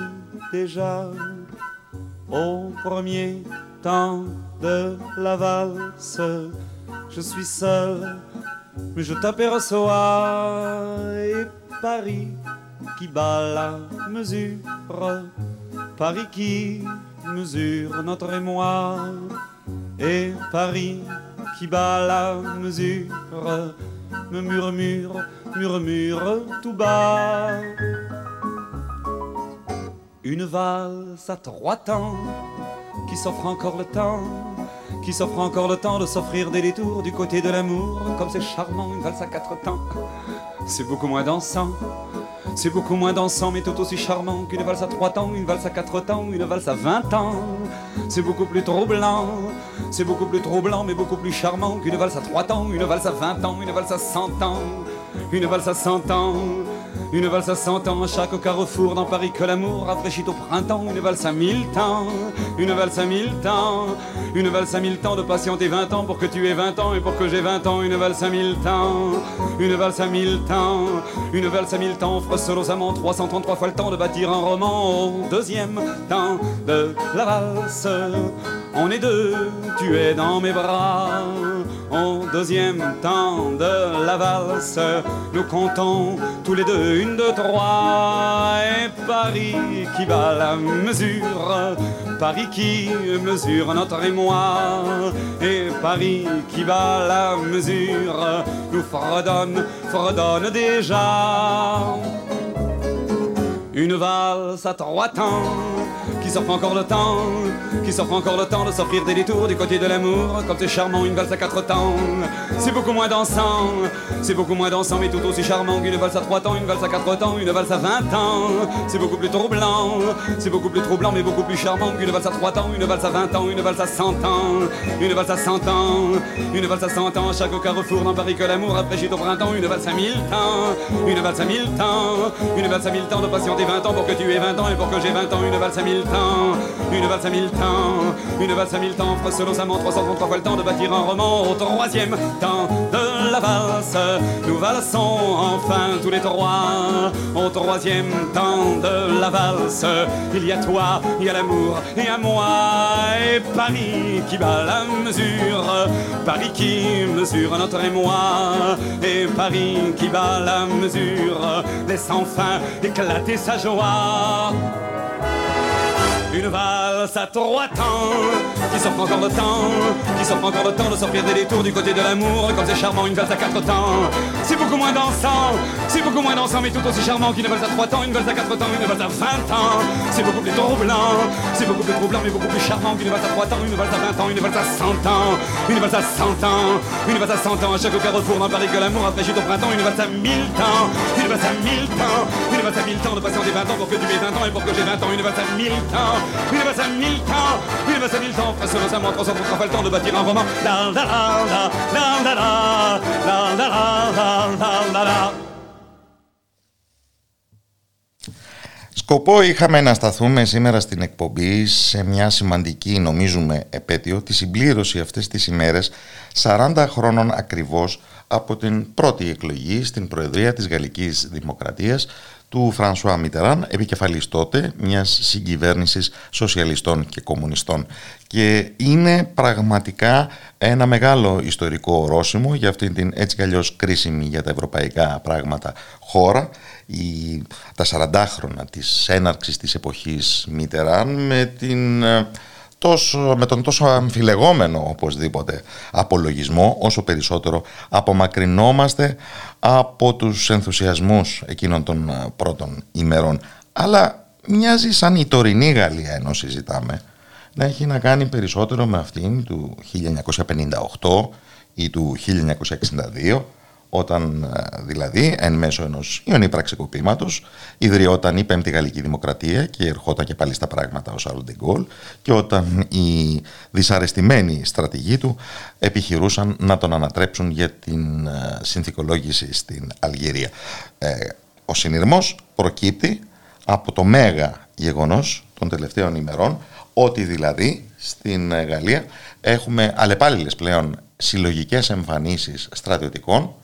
déjà. Au premier temps de la valse, je suis seul, mais je t'aperçois. Et Paris qui bat la mesure, Paris qui mesure notre émoi, et Paris qui bat la mesure. Me murmure, murmure tout bas. Une valse à trois temps qui s'offre encore le temps, qui s'offre encore le temps de s'offrir des détours du côté de l'amour. Comme c'est charmant, une valse à quatre temps, c'est beaucoup moins dansant. C'est beaucoup moins dansant mais tout aussi charmant qu'une valse à trois temps, une valse à quatre temps, une valse à vingt ans. C'est beaucoup plus troublant, c'est beaucoup plus troublant mais beaucoup plus charmant qu'une valse à trois temps, une valse à vingt ans, une valse à cent ans, une valse à cent ans. Une valse à cent ans chaque carrefour dans Paris que l'amour rafraîchit au printemps. Une valse à mille temps, une valse à mille temps, une valse à mille temps de patienter vingt ans pour que tu aies vingt ans et pour que j'ai vingt ans. Une valse à mille temps, une valse à mille temps, une valse à mille temps offre amants 333 fois le temps de bâtir un roman. Au deuxième temps de la valse, on est deux, tu es dans mes bras. Au deuxième temps de la valse, nous comptons tous les deux une, deux, trois, et Paris qui bat la mesure, Paris qui mesure notre émoi, et Paris qui bat la mesure, nous fredonne, fredonne déjà. Une valse à trois temps qui s'offre encore le temps, qui s'offre encore le temps de s'offrir des détours du côté de l'amour, comme c'est charmant une valse à quatre temps. C'est beaucoup moins dansant, c'est beaucoup moins dansant, mais tout aussi charmant qu'une valse à trois temps, une valse à quatre temps, une valse à vingt ans. C'est beaucoup plus troublant, c'est beaucoup plus troublant, mais beaucoup plus charmant qu'une valse à trois temps, une valse à vingt ans, une valse à cent ans, une valse à cent ans, une valse à cent ans. Chaque carrefour dans Paris que l'amour rafraîchit au printemps, une valse à mille temps, une valse à mille temps, une valse à mille temps de patienter vingt ans pour que tu aies vingt ans et pour que j'ai vingt ans, une valse à mille temps une valse à mille temps, une valse à mille temps, freselosament 333 fois le temps de bâtir un roman au troisième temps de la valse. Nous valsons enfin tous les trois au troisième temps de la valse. Il y a toi, il y a l'amour et à moi et Paris qui bat la mesure, Paris qui mesure notre émoi et Paris qui bat la mesure, laisse enfin éclater sa joie. Une valse à trois temps qui s'offre encore le temps, qui s'offre encore le temps de sortir des détours du côté de l'amour. Comme c'est charmant, une valse à quatre temps. C'est beaucoup moins dansant, c'est beaucoup moins dansant, mais tout aussi charmant qu'une valse à trois temps, une valse à quatre temps, une valse à vingt ans. C'est beaucoup plus troublant, c'est beaucoup plus troublant, mais beaucoup plus charmant qu'une valse à trois temps, une valse à vingt ans, une valse à cent ans, une valse à cent ans, une valse à cent ans. À chaque carrefour dans Paris que l'amour a au printemps, une valse à mille temps, une valse à mille temps, une valse à mille temps de patienter vingt ans pour que tu aies vingt ans et pour que j'ai vingt ans, une valse à mille temps. Il va à mille temps, il va à mille temps, précieusement 333 fois le temps de bâtir un roman. La la la la la la la la la la la la Σκοπό είχαμε να σταθούμε σήμερα στην εκπομπή σε μια σημαντική νομίζουμε επέτειο τη συμπλήρωση αυτές τις ημέρες 40 χρόνων ακριβώς από την πρώτη εκλογή στην Προεδρία της Γαλλικής Δημοκρατίας του Φρανσουά Μιτεράν, επικεφαλής τότε μιας συγκυβέρνησης σοσιαλιστών και κομμουνιστών. Και είναι πραγματικά ένα μεγάλο ιστορικό ορόσημο για αυτήν την έτσι κι κρίσιμη για τα ευρωπαϊκά πράγματα χώρα. Η, τα 40 χρόνια της έναρξης της εποχής Μιτεράν με την τόσο, με τον τόσο αμφιλεγόμενο οπωσδήποτε απολογισμό όσο περισσότερο απομακρυνόμαστε από τους ενθουσιασμούς εκείνων των ε, πρώτων ημερών. Αλλά μοιάζει σαν η τωρινή Γαλλία ενώ συζητάμε να έχει να κάνει περισσότερο με αυτήν του 1958 ή του 1962 όταν ε, δηλαδή εν μέσω ενός ιονή πραξικοπήματος ιδρυόταν η Πέμπτη Γαλλική Δημοκρατία και ερχόταν και πάλι στα πράγματα ο Σαρλ Ντεγκόλ και όταν οι δυσαρεστημένοι στρατηγοί του επιχειρούσαν να τον ανατρέψουν για την ε, συνθηκολόγηση στην Αλγερία. Ε, ο συνειρμός προκύπτει από το μέγα γεγονός των τελευταίων ημερών ότι δηλαδή στην Γαλλία έχουμε αλλεπάλληλες πλέον συλλογικές εμφανίσεις στρατιωτικών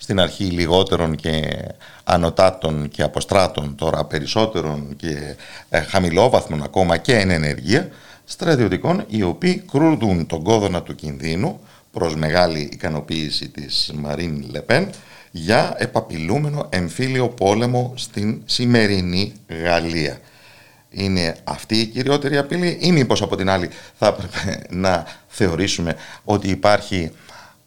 στην αρχή λιγότερων και ανωτάτων και αποστράτων, τώρα περισσότερων και ε, χαμηλόβαθμων ακόμα και εν ενεργεία, στρατιωτικών οι οποίοι κρούδουν τον κόδωνα του κινδύνου προς μεγάλη ικανοποίηση της Μαρίν Λεπέν για επαπειλούμενο εμφύλιο πόλεμο στην σημερινή Γαλλία. Είναι αυτή η κυριότερη απειλή ή μήπως από την άλλη θα έπρεπε να θεωρήσουμε ότι υπάρχει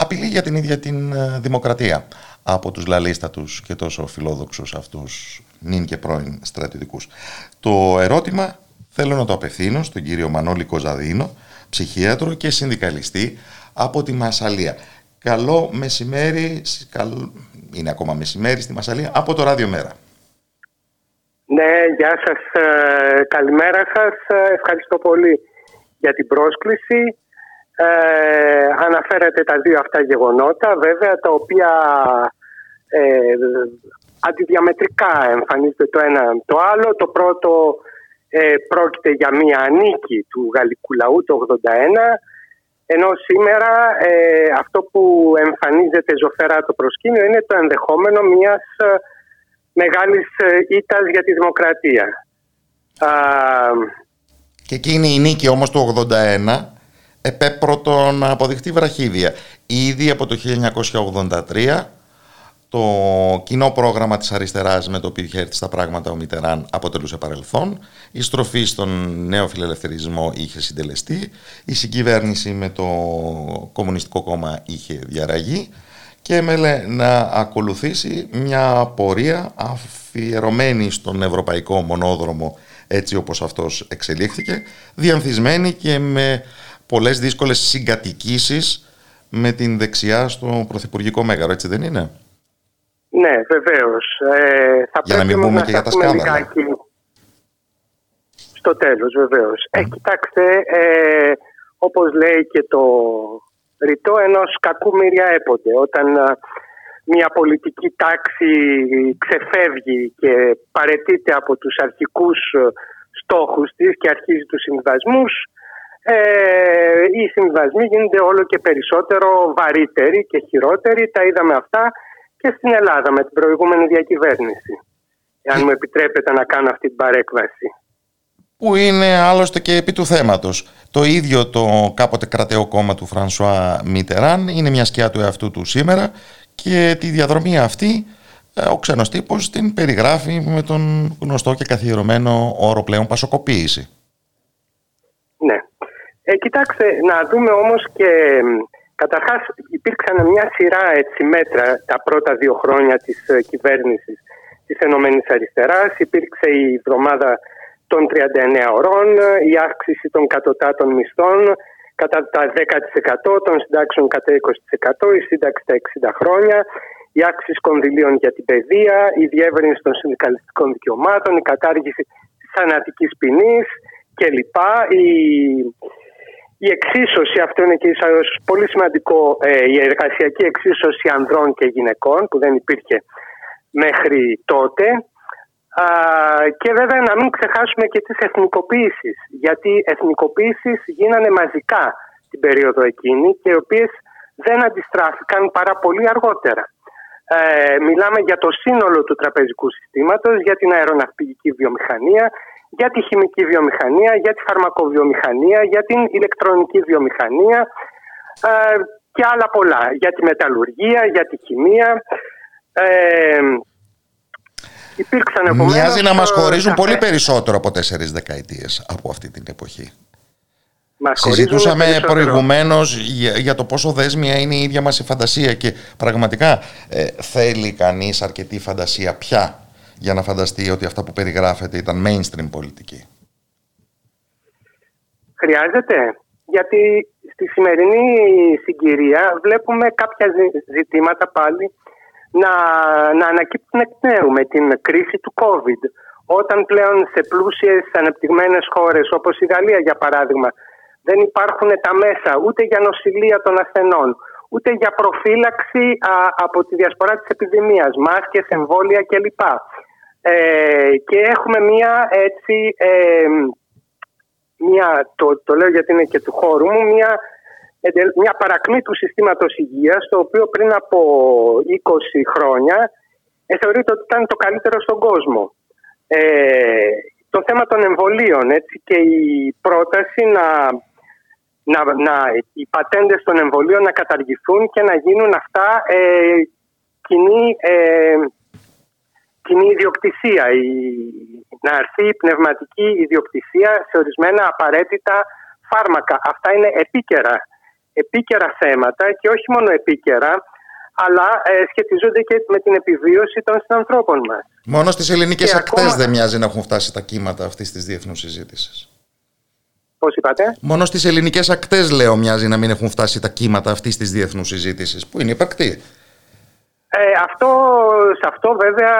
απειλή για την ίδια την ε, δημοκρατία από τους λαλίστατους και τόσο φιλόδοξους αυτούς νυν και πρώην στρατιωτικούς. Το ερώτημα θέλω να το απευθύνω στον κύριο Μανώλη Κοζαδίνο, ψυχίατρο και συνδικαλιστή από τη Μασαλία. Καλό μεσημέρι, είναι ακόμα μεσημέρι στη Μασαλία, από το Ράδιο Μέρα. Ναι, γεια σας, ε, καλημέρα σας, ε, ευχαριστώ πολύ για την πρόσκληση. Ε, αναφέρατε τα δύο αυτά γεγονότα βέβαια τα οποία ε, αντιδιαμετρικά εμφανίζεται το ένα το άλλο. Το πρώτο ε, πρόκειται για μία ανίκη του γαλλικού λαού το 81 ενώ σήμερα ε, αυτό που εμφανίζεται ζωφερά το προσκήνιο είναι το ενδεχόμενο μιας ε, μεγάλης ήττας για τη δημοκρατία. Και εκείνη η νίκη όμως του 81 επέπρωτο να αποδειχτεί βραχίδια. Ήδη από το 1983 το κοινό πρόγραμμα της αριστεράς με το οποίο είχε έρθει στα πράγματα ο Μιτεράν αποτελούσε παρελθόν. Η στροφή στον νέο φιλελευθερισμό είχε συντελεστεί. Η συγκυβέρνηση με το Κομμουνιστικό Κόμμα είχε διαραγεί και έμελε να ακολουθήσει μια πορεία αφιερωμένη στον ευρωπαϊκό μονόδρομο έτσι όπως αυτός εξελίχθηκε, διανθισμένη και με πολλές δύσκολες συγκατοικήσεις με την δεξιά στο Πρωθυπουργικό Μέγαρο, έτσι δεν είναι; Ναι, βεβαίως. Ε, θα για να μην πούμε και για τα σκάνδαλα. Στο τέλος, βεβαίως. Mm. Ε, κοιτάξτε, ε, όπως λέει και το ρητό, ενός κακού μυριά έποτε. Όταν ε, μια πολιτική τάξη ξεφεύγει και παρετείται από τους αρχικούς στόχους της και αρχίζει τους συμβασμούς, ε, οι συμβασμοί γίνονται όλο και περισσότερο βαρύτεροι και χειρότεροι. Τα είδαμε αυτά και στην Ελλάδα με την προηγούμενη διακυβέρνηση. Αν μου επιτρέπετε να κάνω αυτή την παρέκβαση. Που είναι άλλωστε και επί του θέματος. Το ίδιο το κάποτε κρατέο κόμμα του Φρανσουά Μιτεράν είναι μια σκιά του εαυτού του σήμερα και τη διαδρομή αυτή ε, ο ξένος τύπος την περιγράφει με τον γνωστό και καθιερωμένο όρο πλέον πασοκοποίηση. Ναι. Ε, κοιτάξτε, να δούμε όμως και καταρχάς υπήρξαν μια σειρά έτσι, μέτρα τα πρώτα δύο χρόνια της ε, κυβέρνησης της Ενωμένης Αριστεράς. Υπήρξε η εβδομάδα των 39 ωρών, η αύξηση των κατωτάτων μισθών κατά τα 10%, των συντάξεων κατά 20%, η σύνταξη τα 60 χρόνια, η αύξηση κονδυλίων για την παιδεία, η διεύρυνση των συνδικαλιστικών δικαιωμάτων, η κατάργηση της θανατικής ποινής κλπ. Η, η εξίσωση, αυτό είναι και πολύ σημαντικό, ε, η εργασιακή εξίσωση ανδρών και γυναικών που δεν υπήρχε μέχρι τότε και βέβαια να μην ξεχάσουμε και τις εθνικοποίησεις γιατί εθνικοποίησεις γίνανε μαζικά την περίοδο εκείνη και οι οποίες δεν αντιστράφηκαν πάρα πολύ αργότερα. Ε, μιλάμε για το σύνολο του τραπεζικού συστήματος, για την αεροναυπηγική βιομηχανία, για τη χημική βιομηχανία, για τη φαρμακοβιομηχανία, για την ηλεκτρονική βιομηχανία ε, και άλλα πολλά. Για τη μεταλλουργία, για τη χημεία. Ε, Υπήρξαν Μοιάζει να μας ε, χωρίζουν πολύ περισσότερο από τέσσερις δεκαετίες από αυτή την εποχή. Μας Συζητούσαμε προηγουμένως για, για, το πόσο δέσμια είναι η ίδια μας η φαντασία και πραγματικά ε, θέλει κανείς αρκετή φαντασία πια για να φανταστεί ότι αυτά που περιγράφεται ήταν mainstream πολιτική. Χρειάζεται, γιατί στη σημερινή συγκυρία βλέπουμε κάποια ζητήματα πάλι να, να ανακύπτουν εκ νέου με την κρίση του COVID. Όταν πλέον σε πλούσιες ανεπτυγμένες χώρες όπως η Γαλλία για παράδειγμα δεν υπάρχουν τα μέσα ούτε για νοσηλεία των ασθενών ούτε για προφύλαξη από τη διασπορά της επιδημίας, μάσκες, εμβόλια κλπ. Ε, και έχουμε μία έτσι, ε, μία, το, το λέω γιατί είναι και του χώρου μου, μία μια παρακμή του συστήματος υγείας το οποίο πριν από 20 χρόνια ε, θεωρείται ότι ήταν το καλύτερο στον κόσμο. Ε, το θέμα των εμβολίων έτσι, και η πρόταση να, να, να, οι πατέντες των εμβολίων να καταργηθούν και να γίνουν αυτά ε, κοινή, ε, κοινή ιδιοκτησία. Η, να έρθει η πνευματική ιδιοκτησία σε ορισμένα απαραίτητα φάρμακα. Αυτά είναι επίκαιρα επίκαιρα θέματα και όχι μόνο επίκαιρα, αλλά ε, σχετίζονται και με την επιβίωση των συνανθρώπων μας. Μόνο στις ελληνικές ακτές δεν μοιάζει να έχουν φτάσει τα κύματα αυτής της διεθνούς συζήτησης. Πώς είπατε; Μόνο στις ελληνικές ακτές, λέω, μοιάζει να μην έχουν φτάσει τα κύματα αυτής της διεθνούς συζήτησης, που είναι υπαρκτή. Ε, αυτό, σε αυτό βέβαια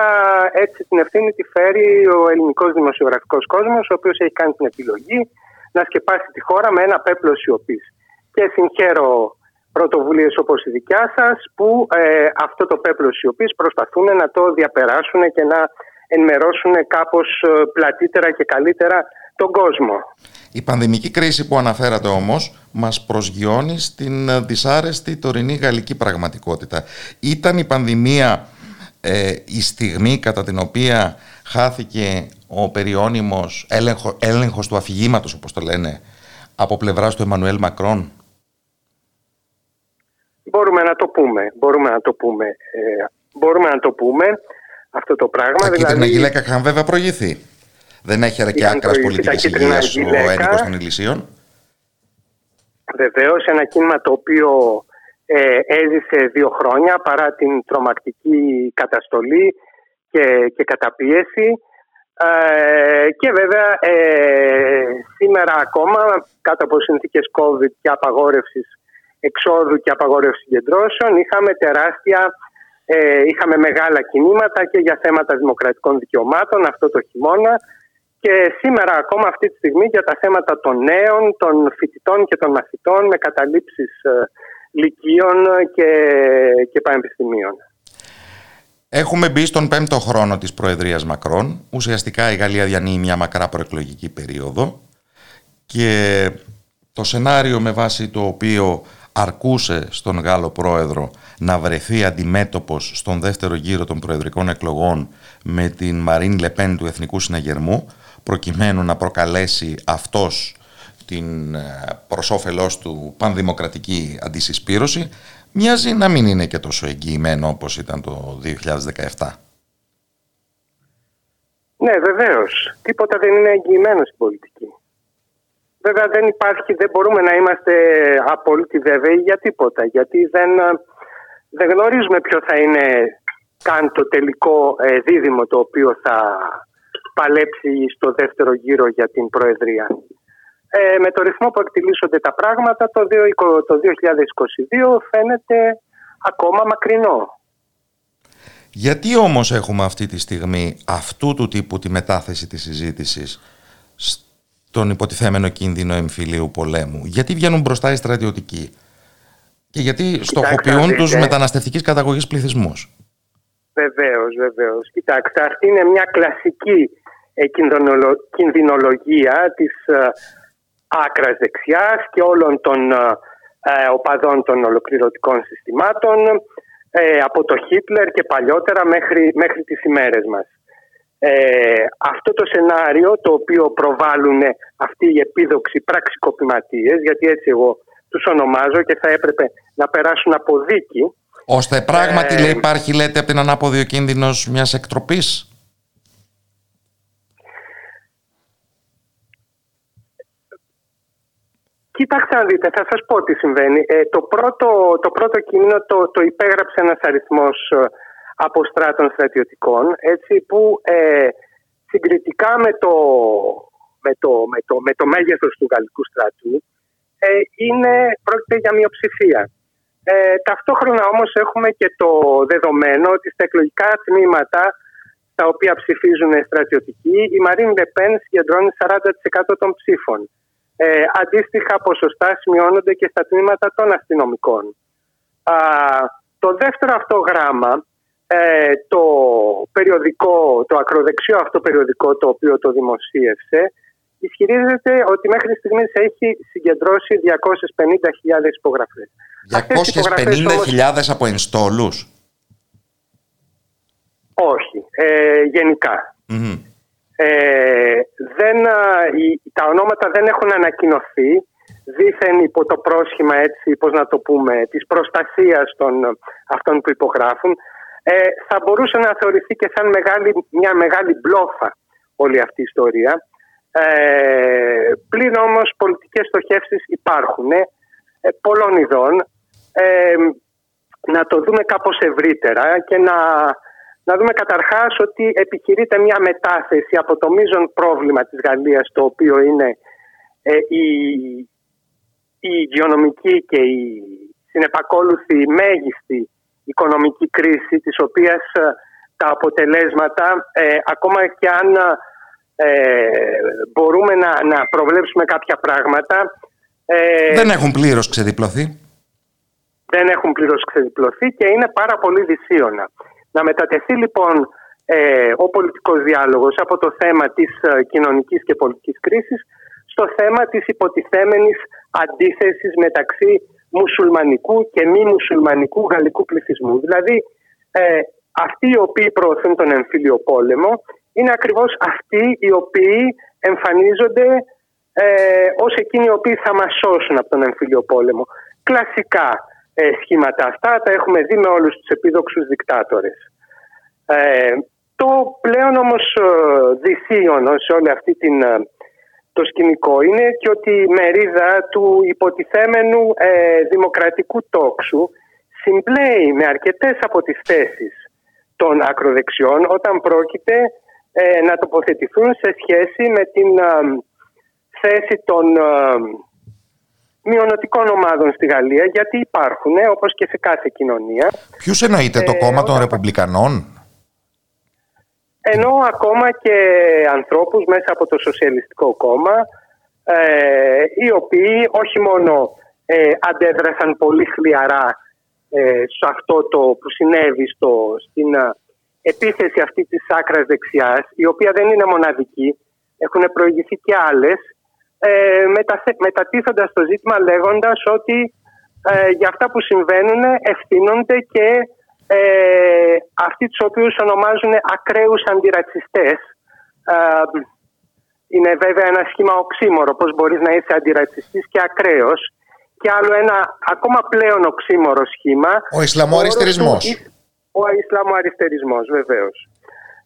έτσι την ευθύνη τη φέρει ο ελληνικός δημοσιογραφικός κόσμος ο οποίος έχει κάνει την επιλογή να σκεπάσει τη χώρα με ένα πέπλο σιωπής. Και συγχαίρω πρωτοβουλίες όπως η δικιά σας που ε, αυτό το πέπλο σιωπής προσπαθούν να το διαπεράσουν και να ενημερώσουν κάπως ε, πλατύτερα και καλύτερα τον κόσμο. Η πανδημική κρίση που αναφέρατε όμως μας προσγειώνει στην ε, δυσάρεστη τωρινή γαλλική πραγματικότητα. Ήταν η πανδημία ε, η στιγμή κατά την οποία χάθηκε ο περιώνυμος έλεγχο, έλεγχος του αφηγήματος όπως το λένε από πλευράς του Εμμανουέλ Μακρόν; Μπορούμε να το πούμε. Μπορούμε να το πούμε. Ε, μπορούμε να το πούμε αυτό το πράγμα. Τα δηλαδή... κίτρινα γυλαίκα είχαν βέβαια προηγηθεί. Δεν έχει και άκρας πολιτικής υγείας ο ένικος των Ηλυσίων. Βεβαίως, ένα κίνημα το οποίο ε, έζησε δύο χρόνια παρά την τρομακτική καταστολή και, και καταπίεση. Ε, και βέβαια ε, σήμερα ακόμα κάτω από συνθήκες COVID και απαγόρευσης εξόδου και απαγόρευσης συγκεντρώσεων. Είχαμε τεράστια, ε, είχαμε μεγάλα κινήματα και για θέματα δημοκρατικών δικαιωμάτων αυτό το χειμώνα και σήμερα ακόμα αυτή τη στιγμή για τα θέματα των νέων, των φοιτητών και των μαθητών με καταλήψεις ε, λυκείων και, και πανεπιστημίων. Έχουμε μπει στον πέμπτο χρόνο της Προεδρίας Μακρόν. Ουσιαστικά η Γαλλία διανύει μια μακρά προεκλογική περίοδο και το σενάριο με βάση το οποίο αρκούσε στον Γάλλο Πρόεδρο να βρεθεί αντιμέτωπος στον δεύτερο γύρο των προεδρικών εκλογών με την Μαρίν Λεπέν του Εθνικού Συναγερμού προκειμένου να προκαλέσει αυτός την ε, προς του πανδημοκρατική αντισυσπήρωση μοιάζει να μην είναι και τόσο εγγυημένο όπως ήταν το 2017. Ναι, βεβαίως. Τίποτα δεν είναι εγγυημένο στην πολιτική. Βέβαια δεν υπάρχει, δεν μπορούμε να είμαστε απόλυτοι βέβαιοι για τίποτα. Γιατί δεν, δεν γνωρίζουμε ποιο θα είναι καν το τελικό ε, δίδυμο το οποίο θα παλέψει στο δεύτερο γύρο για την Προεδρία. Ε, με το ρυθμό που εκτιλήσονται τα πράγματα το 2022 φαίνεται ακόμα μακρινό. Γιατί όμως έχουμε αυτή τη στιγμή αυτού του τύπου τη μετάθεση της συζήτησης στον υποτιθέμενο κίνδυνο εμφυλίου πολέμου; Γιατί βγαίνουν μπροστά οι στρατιωτικοί και γιατί στοχοποιούν τους μεταναστευτικής καταγωγής πληθυσμούς; Βεβαίως, βεβαίως. Κοιτάξτε, αυτή είναι μια κλασική ε, κινδυνολογία της ε, άκρας δεξιάς και όλων των ε, ε, οπαδών των ολοκληρωτικών συστημάτων ε, από το Χίτλερ και παλιότερα μέχρι, μέχρι τις ημέρες μας. Ε, αυτό το σενάριο το οποίο προβάλλουν αυτοί οι επίδοξοι πραξικοπηματίες γιατί έτσι εγώ τους ονομάζω και θα έπρεπε να περάσουν από δίκη ώστε πράγματι ε, λέει, υπάρχει λέτε από την ανάποδη ο κίνδυνος μιας εκτροπής; Κοιτάξτε να δείτε, θα σας πω τι συμβαίνει. Ε, το, πρώτο, το πρώτο κείμενο το, το υπέγραψε ένας αριθμός ε, αποστράτων στρατιωτικών, έτσι, που ε, συγκριτικά με το, με, το, με, το, με το μέγεθος του γαλλικού στρατού ε, είναι, πρόκειται για μειοψηφία. Ε, ταυτόχρονα όμως έχουμε και το δεδομένο ότι στα εκλογικά τμήματα στα οποία ψηφίζουν στρατιωτικοί η Μαρίν Λεπέν συγκεντρώνει 40% των ψήφων. Ε, αντίστοιχα ποσοστά σημειώνονται και στα τμήματα των αστυνομικών. Α, το δεύτερο αυτό γράμμα, ε, το περιοδικό, το ακροδεξιό αυτό περιοδικό το οποίο το δημοσίευσε, ισχυρίζεται ότι μέχρι στιγμής έχει συγκεντρώσει 250.000 υπογραφές. 250.000 από ενστόλους; Όχι, ε, γενικα ε, δεν, τα ονόματα δεν έχουν ανακοινωθεί δήθεν υπό το πρόσχημα έτσι, πώς να το πούμε, της προστασίας των αυτών που υπογράφουν ε, θα μπορούσε να θεωρηθεί και σαν μεγάλη, μια μεγάλη μπλόφα όλη αυτή η ιστορία. Ε, πλην όμως πολιτικές στοχεύσεις υπάρχουν ε, πολλών ειδών. Ε, να το δούμε κάπως ευρύτερα και να να δούμε καταρχάς ότι επιχειρείται μια μετάθεση από το μείζον πρόβλημα της Γαλλίας το οποίο είναι ε, η, η υγειονομική και η συνεπακόλουθη μέγιστη οικονομική κρίση της οποίας ε, τα αποτελέσματα ε, ακόμα και αν μπορούμε να, να προβλέψουμε κάποια πράγματα δεν έχουν πλήρως ξεδιπλωθεί δεν έχουν πλήρως ξεδιπλωθεί και είναι πάρα πολύ δυσίωνα. Να μετατεθεί λοιπόν ε, ο πολιτικός διάλογος από το θέμα της ε, κοινωνικής και πολιτικής κρίσης στο θέμα της υποτιθέμενης αντίθεσης μεταξύ μουσουλμανικού και μη μουσουλμανικού γαλλικού πληθυσμού. Δηλαδή ε, αυτοί οι οποίοι προωθούν τον εμφύλιο πόλεμο είναι ακριβώς αυτοί οι οποίοι εμφανίζονται ε, ως εκείνοι οι οποίοι θα μας σώσουν από τον εμφύλιο πόλεμο. Κλασικά ε, σχήματα αυτά τα έχουμε δει με όλους τους επίδοξους δικτάτορες. Ε, το πλέον όμως ε, δυσίωνο σε όλη αυτή την, ε, το σκηνικό είναι και ότι η μερίδα του υποτιθέμενου ε, δημοκρατικού τόξου συμπλέει με αρκετές από τις θέσεις των ακροδεξιών όταν πρόκειται να τοποθετηθούν σε σχέση με την θέση των μειονοτικών ομάδων στη Γαλλία γιατί υπάρχουν όπως και σε κάθε κοινωνία. Ποιους εννοείται το κόμμα των Ρεπουμπλικανών; Ενώ ακόμα και ανθρώπους μέσα από το Σοσιαλιστικό Κόμμα ε, οι οποίοι όχι μόνο ε, αντέδρασαν πολύ χλιαρά ε, σε αυτό το που συνέβη στο, στην επίθεση αυτή της άκρας δεξιάς, η οποία δεν είναι μοναδική, έχουν προηγηθεί και άλλες, ε, μετατίθοντας το ζήτημα λέγοντας ότι ε, για αυτά που συμβαίνουν ευθύνονται και ε, αυτοί τους οποίους ονομάζουν ακραίους αντιρατσιστές. Ε, είναι βέβαια ένα σχήμα οξύμορο, πώς μπορείς να είσαι αντιρατσιστής και ακραίος. Και άλλο ένα ακόμα πλέον οξύμορο σχήμα. Ο Ισλαμοαριστερισμός. Ο Ισλαμοαριστερισμός, βεβαίως.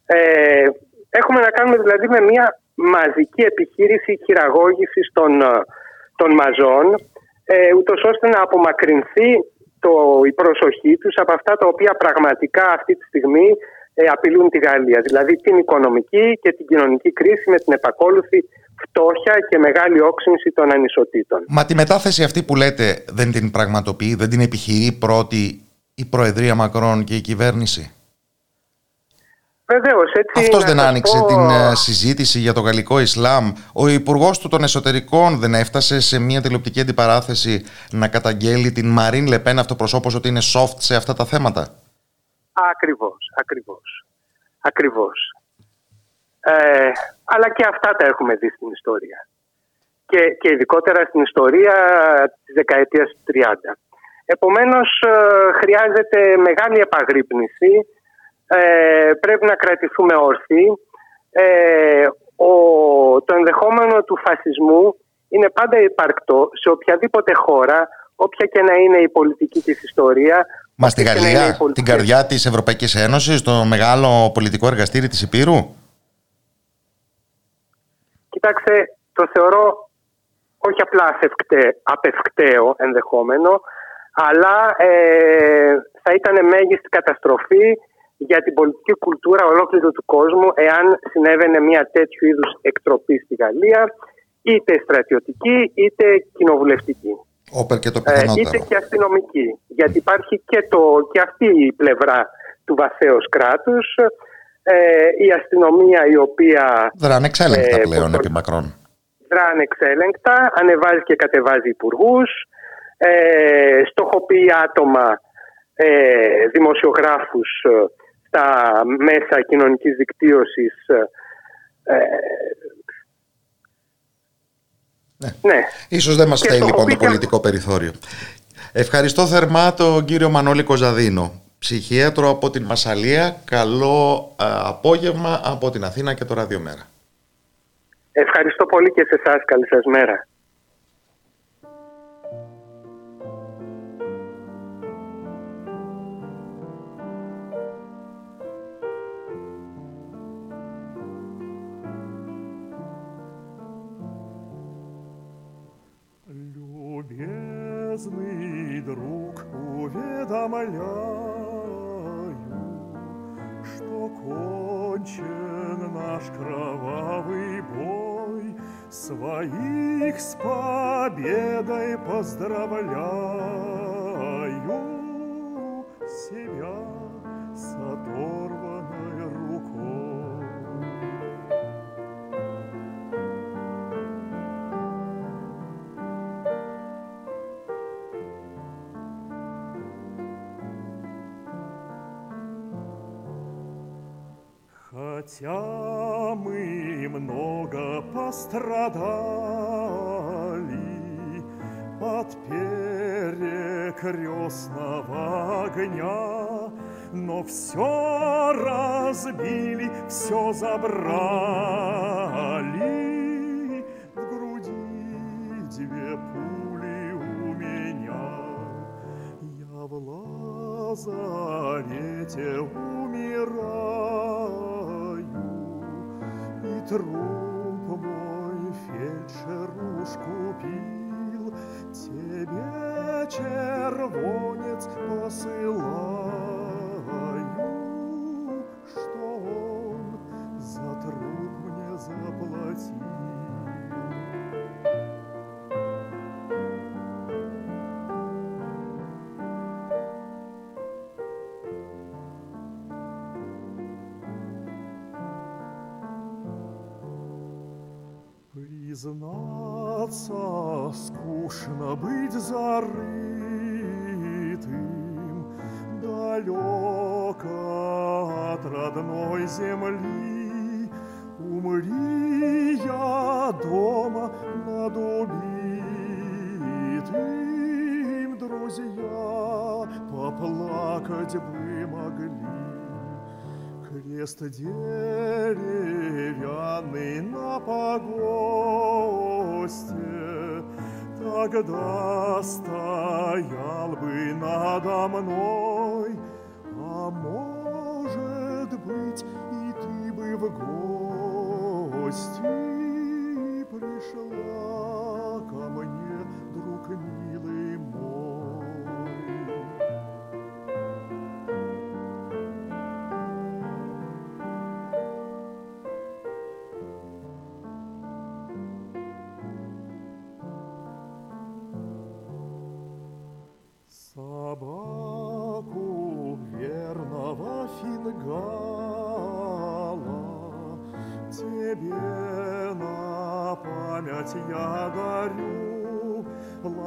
Ε, έχουμε να κάνουμε δηλαδή με μια μαζική επιχείρηση χειραγώγησης των, των μαζών ε, ούτως ώστε να απομακρυνθεί το, η προσοχή τους από αυτά τα οποία πραγματικά αυτή τη στιγμή ε, απειλούν τη Γαλλία. Δηλαδή την οικονομική και την κοινωνική κρίση με την επακόλουθη φτώχεια και μεγάλη όξυνση των ανισοτήτων. Μα τη μετάθεση αυτή που λέτε δεν την πραγματοποιεί, δεν την επιχειρεί πρώτη η Προεδρία Μακρόν και η κυβέρνηση; Βεβαίως, έτσι. Αυτός δεν άνοιξε την ε, συζήτηση για το γαλλικό Ισλάμ. Ο Υπουργός του των Εσωτερικών δεν έφτασε σε μια τηλεοπτική αντιπαράθεση να καταγγέλει την Μαρίν Λεπέν αυτοπροσώπως ότι είναι soft σε αυτά τα θέματα. Ακριβώς, ακριβώς. Ακριβώς. Ε, αλλά και αυτά τα έχουμε δει στην ιστορία. Και, και ειδικότερα στην ιστορία της δεκαετίας του 30. Επομένως, ε, χρειάζεται μεγάλη επαγρύπνηση ε, πρέπει να κρατηθούμε όρθιοι. Ε, ο, το ενδεχόμενο του φασισμού είναι πάντα υπαρκτό σε οποιαδήποτε χώρα, όποια και να είναι η πολιτική της ιστορία. Μα στη Γαλλία, την καρδιά της Ευρωπαϊκής Ένωσης, το μεγάλο πολιτικό εργαστήρι της Υπήρου; Κοιτάξτε, το θεωρώ όχι απλά απευκταίο ενδεχόμενο, αλλά ε, θα ήταν μέγιστη καταστροφή για την πολιτική κουλτούρα ολόκληρου του κόσμου εάν συνέβαινε μια τέτοιου είδους εκτροπή στη Γαλλία είτε στρατιωτική είτε κοινοβουλευτική. Όπερ και το ε, είτε και αστυνομική. Γιατί υπάρχει και, το, και αυτή η πλευρά του βαθέως κράτους ε, η αστυνομία η οποία... Δρά εξέλεγκτα ε, πλέον επί Μακρόν. Δρά ανεξέλεγκτα, ανεβάζει και κατεβάζει υπουργούς, ε, στοχοποιεί άτομα, ε, δημοσιογράφους τα μέσα κοινωνικής δικτύωσης ε, ναι. ναι. Ίσως δεν μας φταίει λοιπόν το πολιτικό περιθώριο. Ευχαριστώ θερμά τον κύριο Μανώλη Κοζαδίνο, ψυχίατρο από την Μασαλία. Καλό απόγευμα από την Αθήνα και το Ραδιομέρα. Ευχαριστώ πολύ και σε εσάς. Καλή σας μέρα. Любезный друг, уведомляю, что кончен наш кровавый бой, своих с победой поздравляю себя с оторванной Хотя мы много пострадали от перекрестного огня, но все разбили, все забрали. В груди две пули у меня. Я в лазарете умираю труп мой фельдшер купил, тебе червонец посылаю, что он за труп мне заплатил. Признаться, скучно быть зарытым, Далеко от родной земли. Умри я дома над убитым, друзья, поплакать бы могли. Крест деревянный на погосте Тогда стоял бы надо мной А может быть, и ты бы в гости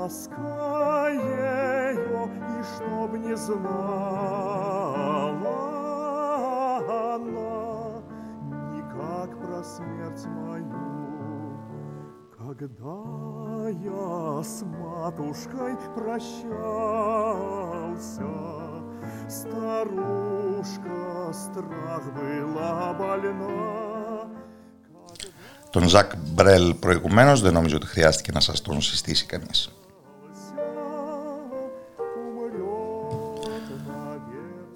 Ласкай ее, и чтоб не знала она Никак про смерть мою когда я с матушкой прощался, Старушка страх была больна. Τον Ζακ Μπρέλ προηγουμένως δεν νομίζω ότι χρειάστηκε να σας τον συστήσει κανείς.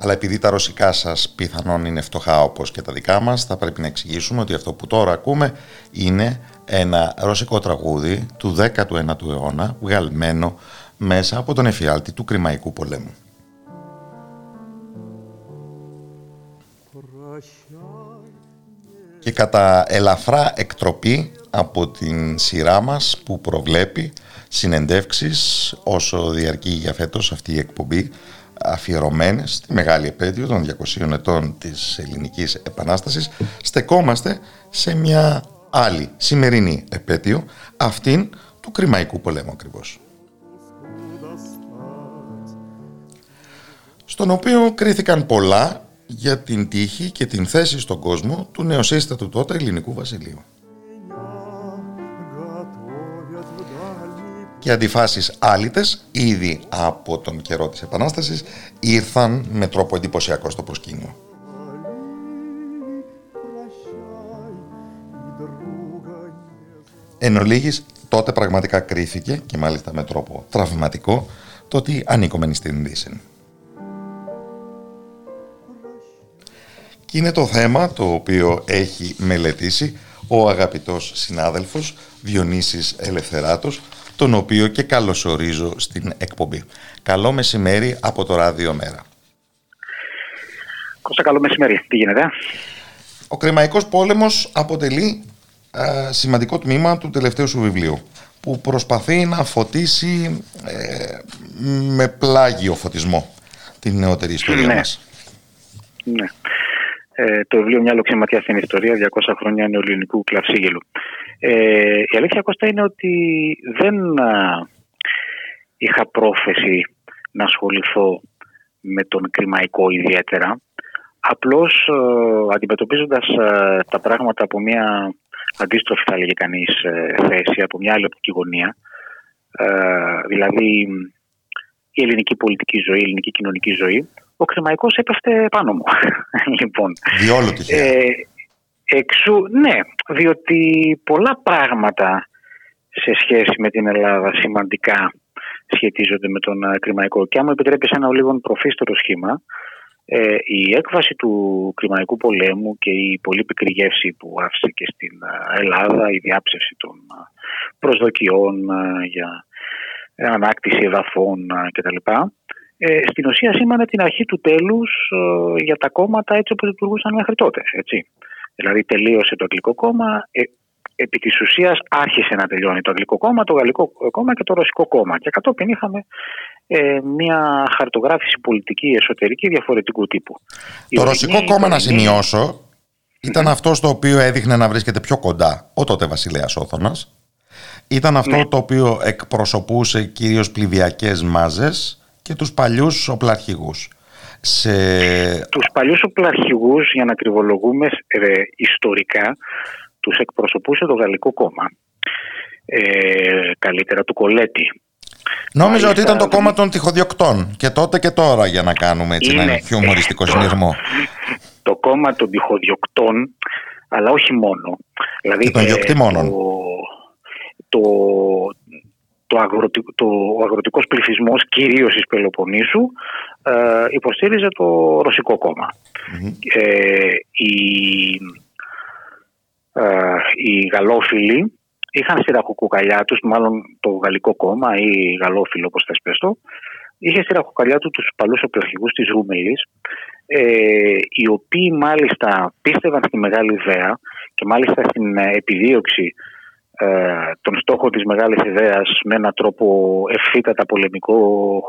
Αλλά επειδή τα ρωσικά σας πιθανόν είναι φτωχά όπως και τα δικά μας, θα πρέπει να εξηγήσουμε ότι αυτό που τώρα ακούμε είναι ένα ρωσικό τραγούδι του 19ου αιώνα, βγαλμένο μέσα από τον εφιάλτη του Κρημαϊκού πολέμου. Και κατά ελαφρά εκτροπή από την σειρά μας που προβλέπει συνεντεύξεις όσο διαρκεί για φέτος αυτή η εκπομπή αφιερωμένες στη μεγάλη επέτειο των 200 ετών της ελληνικής επανάστασης στεκόμαστε σε μια άλλη σημερινή επέτειο αυτήν του Κρημαϊκού πολέμου ακριβώς. Στον οποίο κρίθηκαν πολλά για την τύχη και την θέση στον κόσμο του νεοσύστατου τότε ελληνικού βασιλείου. Και αντιφάσεις άλυτες ήδη από τον καιρό της Επανάστασης ήρθαν με τρόπο εντυπωσιακό στο προσκήνιο. Εν ολίγης, τότε πραγματικά κρίθηκε και μάλιστα με τρόπο τραυματικό το ότι ανήκομεν στην Δύση. Και είναι το θέμα το οποίο έχει μελετήσει ο αγαπητός συνάδελφος Διονύσης Ελευθεράτος τον οποίο και καλωσορίζω στην εκπομπή. Καλό μεσημέρι από το Ράδιο Μέρα. Κώστα, καλό μεσημέρι. Τι γίνεται; Ο Κρεμαϊκός Πόλεμος αποτελεί σημαντικό τμήμα του τελευταίου σου βιβλίου που προσπαθεί να φωτίσει ε, με πλάγιο φωτισμό την νεότερη ιστορία ναι. μας. Ναι. Ε, το βιβλίο «Μια λοξιματιά στην ιστορία, 200 χρόνια νεοελληνικού κλαυσίγελου». Ε, η αλήθεια Κώστα είναι ότι δεν α, είχα πρόθεση να ασχοληθώ με τον κρημαϊκό ιδιαίτερα. Απλώς ε, αντιμετωπίζοντας ε, τα πράγματα από μια αντίστροφη θα λέγει κανείς ε, θέση, από μια άλλη οπτική γωνία, ε, δηλαδή η ελληνική πολιτική ζωή, η ελληνική κοινωνική ζωή, ο κρημαϊκός έπεφτε πάνω μου. (laughs) λοιπόν, Διόλου τυχαία. ε, εξού, ναι, διότι πολλά πράγματα σε σχέση με την Ελλάδα σημαντικά σχετίζονται με τον ε, κρημαϊκό. Και αν μου επιτρέπεις ένα λίγο προφύστερο σχήμα, ε, η έκβαση του κρημαϊκού πολέμου και η πολύ πικρή γεύση που άφησε και στην ε, Ελλάδα, η διάψευση των ε, προσδοκιών ε, για ανάκτηση εδαφών ε, κτλ. Ε, στην ουσία σήμανε την αρχή του τέλους ε, για τα κόμματα έτσι όπως λειτουργούσαν μέχρι τότε. Έτσι. Δηλαδή τελείωσε το Αγγλικό κόμμα, ε, επί της ουσίας άρχισε να τελειώνει το Αγγλικό κόμμα, το Γαλλικό κόμμα και το Ρωσικό κόμμα. Και κατόπιν είχαμε ε, μια χαρτογράφηση πολιτική εσωτερική διαφορετικού τύπου. Η Το ορεινή Ρωσικό κόμμα να Ιταλική- σημειώσω ήταν αυτό στο οποίο έδειχνε να βρίσκεται πιο κοντά ο τότε βασιλέας Όθωνας. Ήταν αυτό Ναι. το οποίο εκπροσωπούσε κυρίως πληβιακές μάζες και τους παλιούς οπλαρχηγούς. Σε... Τους παλιούς οπλαρχηγούς, για να κρυβολογούμε ε, ιστορικά, τους εκπροσωπούσε το Γαλλικό Κόμμα. Ε, καλύτερα του Κολέτη. Νόμιζα ότι ήταν το κόμμα των τυχοδιοκτών και τότε και τώρα για να κάνουμε έτσι ένα χιουμοριστικό συνειρμό. Το κόμμα των τυχοδιοκτών, αλλά όχι μόνο. Δηλαδή, και των διοκτημόνων. Το, το, αγροτικό, το, ο αγροτικός πληθυσμός κυρίως της Πελοποννήσου ε, υποστήριζε το ρωσικό Ε, οι, ε, οι γαλλόφιλοι είχαν στη ραχοκοκαλιά τους, μάλλον το γαλλικό κόμμα ή γαλλόφιλο όπως θες πες το, είχε στη ραχοκοκαλιά του τους παλούς οπλαρχηγούς της Ρούμελης, ε, οι οποίοι μάλιστα πίστευαν στη μεγάλη ιδέα και μάλιστα στην επιδίωξη ε, των στόχων της μεγάλης ιδέας με έναν τρόπο ευθύτατα πολεμικό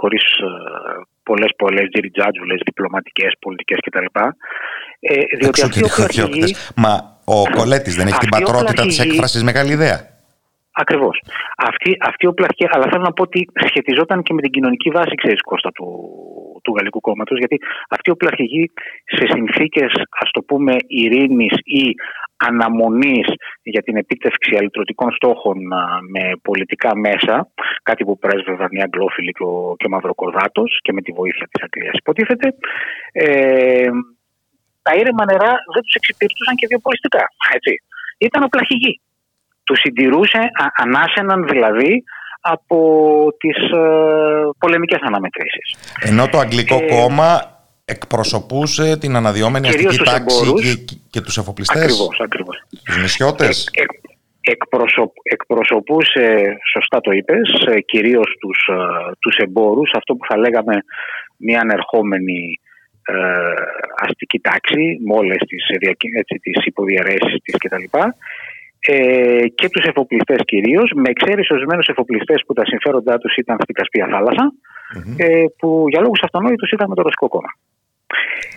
χωρίς ε, πολλές πολλές τζιριτζάτζουλες, διπλωματικές, πολιτικές κτλ. Ε, διότι αυτοί οι Μα ο Κολέτης δεν έχει την πατρότητα της έκφρασης μεγάλη ιδέα. Ακριβώς. Αυτή, αυτή ο πλαχή, αλλά θέλω να πω ότι σχετιζόταν και με την κοινωνική βάση, ξέρεις, Κώστα, του, του Γαλλικού κόμματος, γιατί αυτή ο πλαχηγοί σε συνθήκες, ας το πούμε, ειρήνης ή αναμονής για την επίτευξη αλυτρωτικών στόχων με πολιτικά μέσα, κάτι που πρέσβευαν οι Αγγλόφιλοι και ο, και ο Μαυροκορδάτος και με τη βοήθεια της Αγγλίας, υποτίθεται, ε, τα ήρεμα νερά δεν τους εξυπηρετούσαν και βιοπολιστικά. Έτσι. Ήταν ο πλαχηγοί τους συντηρούσε, ανάσαιναν δηλαδή από τις ε, πολεμικές αναμετρήσεις. Ενώ το Αγγλικό ε, κόμμα εκπροσωπούσε την αναδυόμενη αστική τάξη και, και τους εφοπλιστές. Ακριβώς, ακριβώς. Τους νησιώτες. Ε, εκπροσωπούσε, σωστά το είπες, ε, κυρίως τους, ε, τους εμπόρους, αυτό που θα λέγαμε μια ανερχόμενη ε, αστική τάξη με όλες τις, έτσι, τις υποδιαρέσεις της κτλ ε, και τους εφοπλιστές κυρίως, με εξαίρεση ορισμένους εφοπλιστές που τα συμφέροντά τους ήταν στην Κασπία ε, που για λόγους αυτονόητους ήταν με το Ρωσικό κόμμα.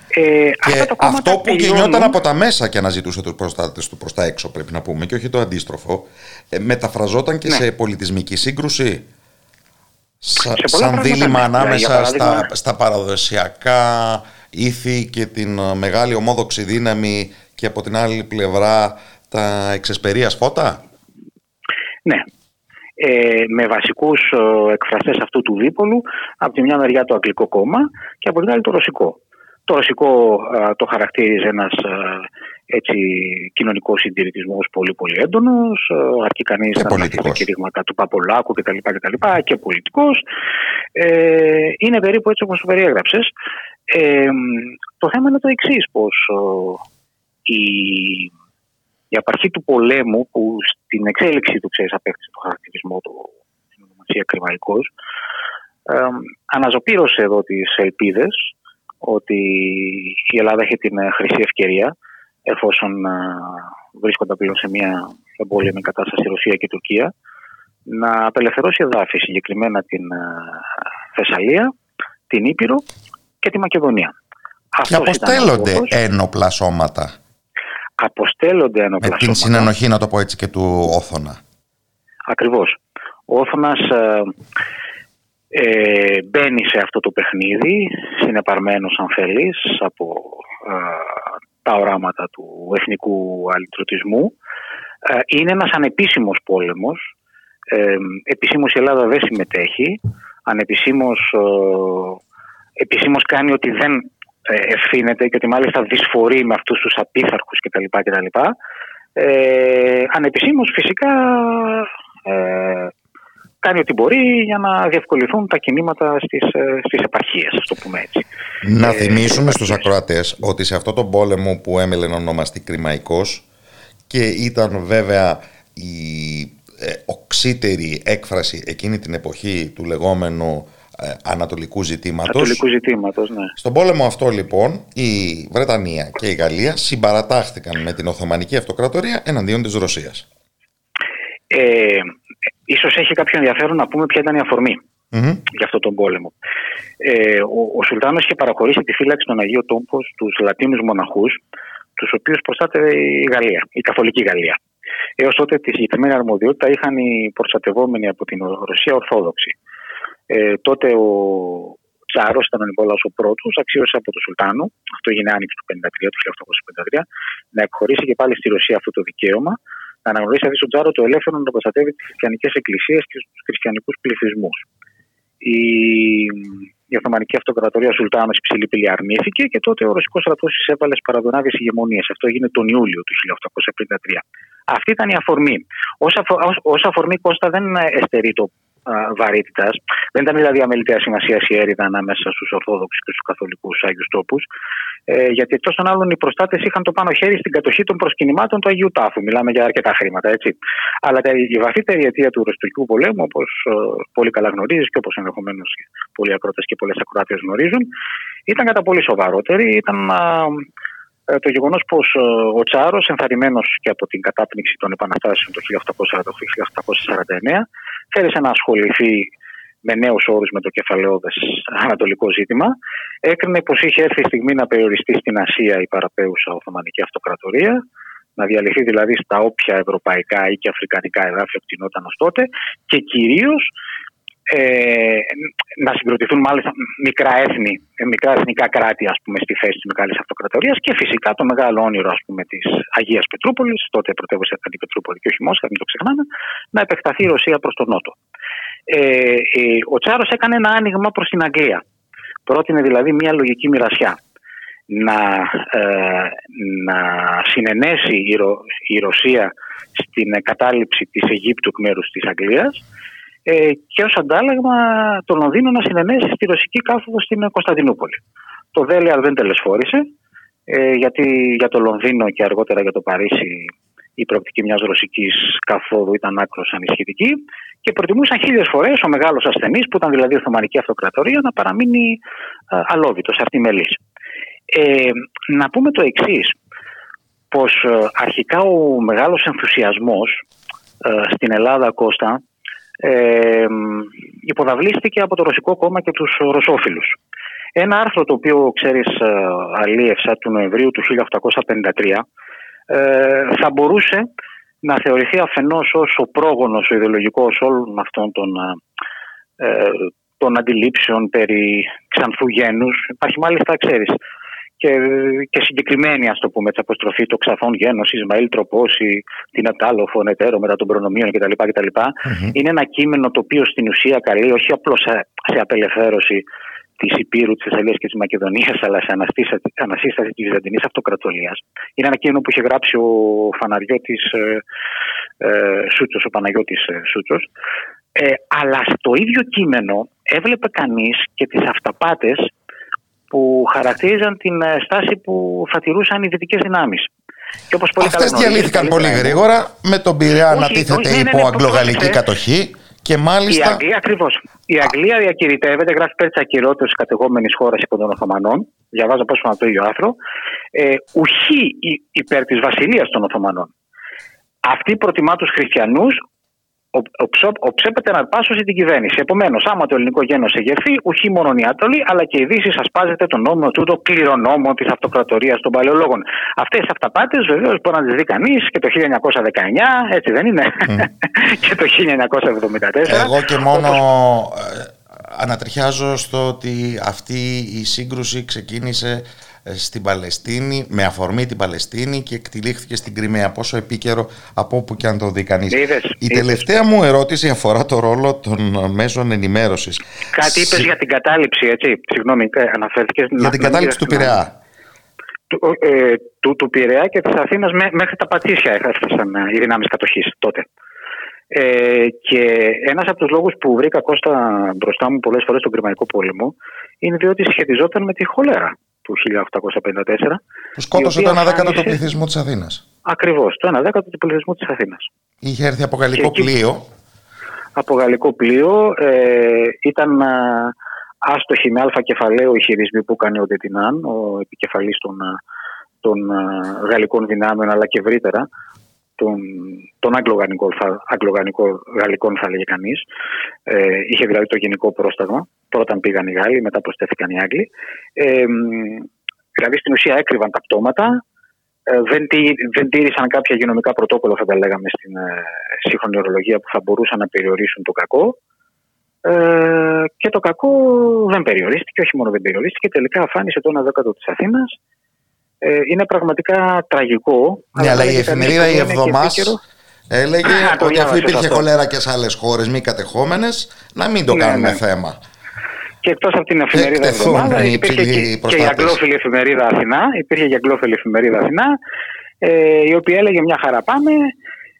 Ε, και αυτό που τελειώνουν... κινιόταν από τα μέσα και αναζητούσε τους προστάτες του προς τα έξω πρέπει να πούμε και όχι το αντίστροφο ε, μεταφραζόταν και ναι. σε πολιτισμική σύγκρουση Σα, σαν δίλημα ανάμεσα στα, στα παραδοσιακά ήθη και την μεγάλη ομόδοξη δύναμη και από την άλλη πλευρά τα εξεσπερίας φώτα; Ναι. Ε, με βασικούς ε, εκφραστές αυτού του δίπολου από τη μια μεριά το αγγλικό κόμμα και από την άλλη το ρωσικό. Το ρωσικό ε, το χαρακτήριζε ένας ε, έτσι, κοινωνικός συντηρητισμός πολύ πολύ έντονος. Αρκεί κανείς να δει τα κηρύγματα του Παπολάκου κτλ. Και, και πολιτικός. Ε, είναι περίπου έτσι όπως το περιέγραψες. Ε, το θέμα είναι το εξής, πως η η απαρχή του πολέμου που στην εξέλιξη του ξέρεις απέκτησε το χαρακτηρισμό του στην ονομασία Κρυμαϊκός ε, αναζωπήρωσε εδώ τις ελπίδες ότι η Ελλάδα έχει την χρυσή ευκαιρία εφόσον ε, βρίσκονται πλέον σε μια εμπόλεμη κατάσταση Ρωσία και Τουρκία να απελευθερώσει εδάφη συγκεκριμένα την ε, Θεσσαλία, την Ήπειρο και τη Μακεδονία. Και αποστέλλονται ένοπλα σώματα αποστέλλονται ενόπλα Με την συνενοχή, να το πω έτσι, και του Όθωνα. Ακριβώς. Ο Όθωνας ε, ε, μπαίνει σε αυτό το παιχνίδι, συνεπαρμένος αν θέλεις, από ε, τα οράματα του εθνικού αλυτρωτισμού. Ε, είναι ένας ανεπίσημος πόλεμος. Ε, επισήμως η Ελλάδα δεν συμμετέχει. Ανεπισήμως, επισήμως κάνει ότι δεν ε, ευθύνεται και ότι μάλιστα δυσφορεί με αυτούς τους απίθαρχους κτλ. κτλ. Ε, ανεπισήμως φυσικά ε, κάνει ό,τι μπορεί για να διευκολυθούν τα κινήματα στις, ε, στις επαρχίες, το πούμε έτσι. Να ε, θυμίσουμε στους ακροατές ότι σε αυτό το πόλεμο που έμελε να ονομαστεί Κρημαϊκός και ήταν βέβαια η οξύτερη έκφραση εκείνη την εποχή του λεγόμενου ε, ανατολικού ζητήματος. Ανατολικού ζητήματος, ναι. Στον πόλεμο αυτό λοιπόν η Βρετανία και η Γαλλία συμπαρατάχθηκαν με την Οθωμανική Αυτοκρατορία εναντίον της Ρωσίας. Ε, ίσως έχει κάποιο ενδιαφέρον να πούμε ποια ήταν η αφορμή mm-hmm. για αυτόν τον πόλεμο. Ε, ο, ο Σουλτάνος είχε παραχωρήσει τη φύλαξη των Αγίων Τόμπων στους Λατίνους μοναχούς, τους οποίους προστάτευε η Γαλλία, η Καθολική Γαλλία. Έως τότε τη συγκεκριμένη αρμοδιότητα είχαν οι προστατευόμενοι από την Ρωσία Ορθόδοξοι. Ε, τότε ο Τσάρος, ήταν ο Νικόλαος ο πρώτος, αξίωσε από τον Σουλτάνο, αυτό έγινε άνοιξη του 1953, του 1853, να εκχωρήσει και πάλι στη Ρωσία αυτό το δικαίωμα, να αναγνωρίσει δηλαδή στον Τσάρο το ελεύθερο να προστατεύει τις χριστιανικές εκκλησίες και τους χριστιανικούς πληθυσμούς. Η, η Οθωμανική Αυτοκρατορία Σουλτάνος υψηλή πύλη αρνήθηκε και τότε ο Ρωσικός στρατός εισέβαλε στις παραδονάδειε ηγεμονίες. Αυτό έγινε τον Ιούλιο του 1853. Αυτή ήταν η αφορμή. Ω αφορμή, Κώστα δεν εστερεί το βαρύτητας. Δεν ήταν δηλαδή αμεληταία σημασία η έρηδα ανάμεσα στους Ορθόδοξους και στους Καθολικούς Άγιους Τόπους. Ε, γιατί εκτός των άλλων οι προστάτες είχαν το πάνω χέρι στην κατοχή των προσκυνημάτων του Αγίου Τάφου. Μιλάμε για αρκετά χρήματα, έτσι. Αλλά η βαθύτερη αιτία του Ρωστορικού πολέμου, όπως ε, πολύ καλά γνωρίζεις και όπως ενδεχομένως πολλοί ακρότε και πολλές ακροάτε γνωρίζουν, ήταν κατά πολύ σοβαρότερη. Ήταν ε, το γεγονός πως ε, ο Τσάρος, ενθαρρυμένος και από την κατάπνιξη των επαναστάσεων το 1848-1849, θέλησε να ασχοληθεί με νέους όρους με το κεφαλαιόδες ανατολικό ζήτημα. Έκρινε πως είχε έρθει η στιγμή να περιοριστεί στην Ασία η παραπέουσα Οθωμανική Αυτοκρατορία, να διαλυθεί δηλαδή στα όποια ευρωπαϊκά ή και αφρικανικά εδάφια κτηνόταν ως τότε και κυρίως ε, να συγκροτηθούν μάλιστα μικρά έθνη, ε, μικρά εθνικά κράτη ας πούμε, στη θέση της Μεγάλης Αυτοκρατορίας και φυσικά το μεγάλο όνειρο ας πούμε, της Αγίας Πετρούπολης, τότε πρωτεύουσα ήταν η Πετρούπολη και όχι Μόσχα, μην το ξεχνάμε, να επεκταθεί η Ρωσία προς τον Νότο. Ε, ε, ο Τσάρος έκανε ένα άνοιγμα προς την Αγγλία. Πρότεινε δηλαδή μια λογική μοιρασιά. Να, ε, να συνενέσει η, η Ρωσία στην κατάληψη της Αιγύπτου εκ μέρους της Αγγλίας ε, και ως αντάλλαγμα το Λονδίνο να συνενέσει στη ρωσική κάθοδο στην Κωνσταντινούπολη. Το Δέλεαρ δεν τελεσφόρησε, ε, γιατί για το Λονδίνο και αργότερα για το Παρίσι η προοπτική μιας ρωσικής καθόδου ήταν άκρος ανισχυτική και προτιμούσαν χίλιες φορές ο μεγάλος ασθενής, που ήταν δηλαδή η Οθωμανική Αυτοκρατορία, να παραμείνει ε, αλόβητος, αρτιμελής. Ε, να πούμε το εξής, πως ε, αρχικά ο μεγάλος ενθουσιασμός ε, στην Ελλάδα, Κώστα, ε, υποδαβλίστηκε από το Ρωσικό κόμμα και τους Ρωσόφιλους. Ένα άρθρο το οποίο, ξέρεις, ε, αλίευσα του Νοεμβρίου του 1853 ε, θα μπορούσε να θεωρηθεί αφενός ως ο πρόγονος, ο ιδεολογικός όλων αυτών των, ε, των αντιλήψεων περί ξανθού γένους. Υπάρχει μάλιστα, ξέρεις, και, και συγκεκριμένη, ας το πούμε, έτσι, αποστροφή το ξαφών γένος, Ισμαήλ Τροπόση, την Ατάλο, Φωνετέρο, μετά των προνομίων κτλ. κτλ. Mm-hmm. Είναι ένα κείμενο το οποίο στην ουσία καλεί όχι απλώς σε, σε απελευθέρωση της Υπήρου, της Θεσσαλίας και της Μακεδονίας, αλλά σε ανασύσταση της Βυζαντινής Αυτοκρατορίας. Είναι ένα κείμενο που είχε γράψει ο Φαναριώτης ε, ε, Σούτσος, ο Παναγιώτης ε, Σούτσος. Ε, αλλά στο ίδιο κείμενο έβλεπε κανείς και τις αυταπάτες που χαρακτήριζαν την ε, στάση που θα τηρούσαν οι δυτικές δυνάμεις. Αυτές διαλύθηκαν πολύ γρήγορα με τον Πειραιά να τίθεται ναι, ναι, υπό ναι, αγγλογαλλική κατοχή και μάλιστα. Η Αγγλία, ακριβώς. Η Αγγλία διακηρυτεύεται, γράφει πέρα της ακυρότητα κατεγόμενη χώρας υπό των Οθωμανών. Διαβάζω πρόσφατα το ίδιο άρθρο. Ε, ουχή υπέρ της βασιλείας των Οθωμανών. Αυτή προτιμά τους χριστιανούς οψέπεται να αρπάσωσε την κυβέρνηση. Επομένως, άμα το ελληνικό γένος εγερθεί, όχι μόνο η Ατολή, αλλά και η Δύση ασπάζεται τον νόμο του, το κληρονόμο της αυτοκρατορίας των παλαιολόγων. Αυτές τι αυταπάτες βεβαίως μπορεί να τις δει κανείς και το 1919, έτσι δεν είναι, mm. (laughs) και το 1974. Εγώ και μόνο ε, ανατριχιάζω στο ότι αυτή η σύγκρουση ξεκίνησε στην Παλαιστίνη, με αφορμή την Παλαιστίνη και εκτελήχθηκε στην Κρυμαία. Πόσο επίκαιρο από όπου και αν το δει κανείς. Η τελευταία μου ερώτηση αφορά το ρόλο των μέσων ενημέρωσης. Κάτι είπες για την κατάληψη, έτσι; Συγγνώμη, ε, αναφέρθηκες. Για την κατάληψη του Πειραιά. Του, ε, του, του Πειραιά και της Αθήνας μέχρι τα Πατήσια έφτασαν ε, οι δυνάμεις κατοχής τότε. Ε, και ένας από τους λόγους που βρήκα Κώστα μπροστά μου πολλές φορές στον Κρυμαϊκό πόλεμο είναι διότι σχετιζόταν με τη χολέρα του 1854. Που σκότωσε το 1 δέκατο του πληθυσμού της Αθήνας. Ακριβώς, το 1 δέκατο του πληθυσμού της Αθήνας. Είχε έρθει από γαλλικό πλοίο. Από γαλλικό πλοίο. Ε, ήταν άστοχοι με αλφα κεφαλαίο οι χειρισμοί που έκανε ο Ντετινάν, ο επικεφαλής των, των γαλλικών δυνάμεων, αλλά και ευρύτερα των, των αγγλογαλλικών θα λέγει κανείς. Ε, είχε δηλαδή το γενικό πρόσταγμα. Πρώτα πήγαν οι Γάλλοι, μετά προσθέθηκαν οι Άγγλοι. Ε, δηλαδή στην ουσία έκρυβαν τα πτώματα, ε, δεν, τή, δεν τήρησαν κάποια υγειονομικά πρωτόκολλα, θα τα λέγαμε στην ε, σύγχρονη ορολογία, που θα μπορούσαν να περιορίσουν το κακό. Ε, και το κακό δεν περιορίστηκε, όχι μόνο δεν περιορίστηκε, τελικά αφάνισε το 1 δέκατο της Αθήνας. Ε, είναι πραγματικά τραγικό. Ναι, αλλά η εφημερίδα η Εβδομάδα έλεγε Α, ότι αφού υπήρχε αυτό. χολέρα και σε άλλες χώρες μη κατεχόμενες, να μην το ναι, κάνουμε ναι. θέμα. Και εκτός από την εφημερίδα Εβδομάδα, υπήρχε και, και η αγγλόφιλη εφημερίδα Αθηνά. Υπήρχε και η αγγλόφιλη εφημερίδα Αθηνά, ε, η οποία έλεγε μια χαρά πάμε.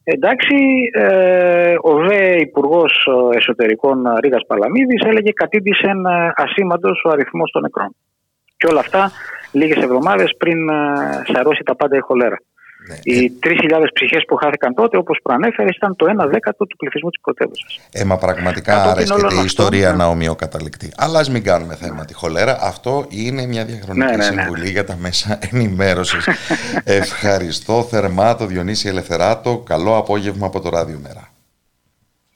Εντάξει, ε, ο ΔΕ Υπουργός Εσωτερικών Ρίγας Παλαμίδης έλεγε κατήντησε ασήμαντος ο αριθμός των νεκρών. Και όλα αυτά λίγες εβδομάδες πριν ε, σαρώσει τα πάντα η χολέρα. Ναι. Οι 3.000 ψυχές που χάθηκαν τότε, όπως προανέφερε, ήταν το 1 δέκατο του πληθυσμού της πρωτεύουσας. Ε, μα πραγματικά αρέσκεται η ιστορία ναι. να ομοιοκαταληκτεί. Αλλά ας μην κάνουμε θέμα τη χολέρα. Αυτό είναι μια διαχρονική ναι, ναι, ναι. συμβουλή για τα μέσα ενημέρωσης. (laughs) Ευχαριστώ θερμά το Διονύση Ελευθεράτο. Καλό απόγευμα από το Ράδιο Μέρα.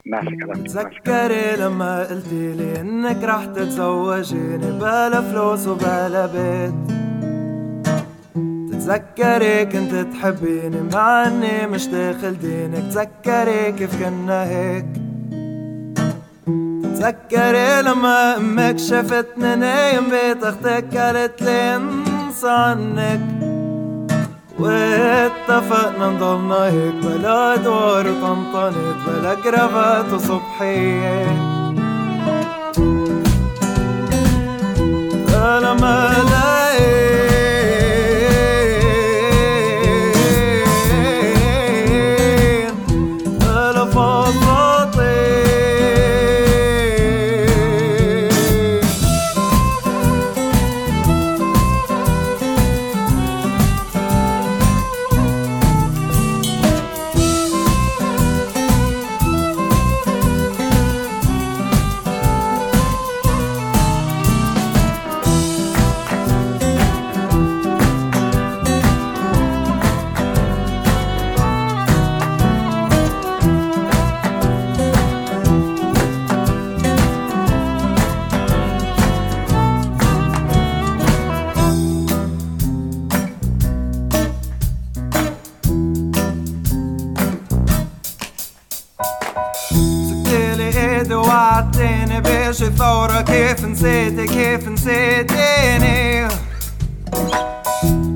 Να είσαι καλά. تذكري كنت تحبيني مع اني مش داخل دينك. تذكري كيف كنا هيك. تذكري لما أمك شفتني نايم بيت أختك قالت لي انسى عنك. واتفقنا نضلنا هيك بلا دور وطنطنت بلا كرافات وصبحية لما لقيت كيف نسيتك كيف نسيتيني؟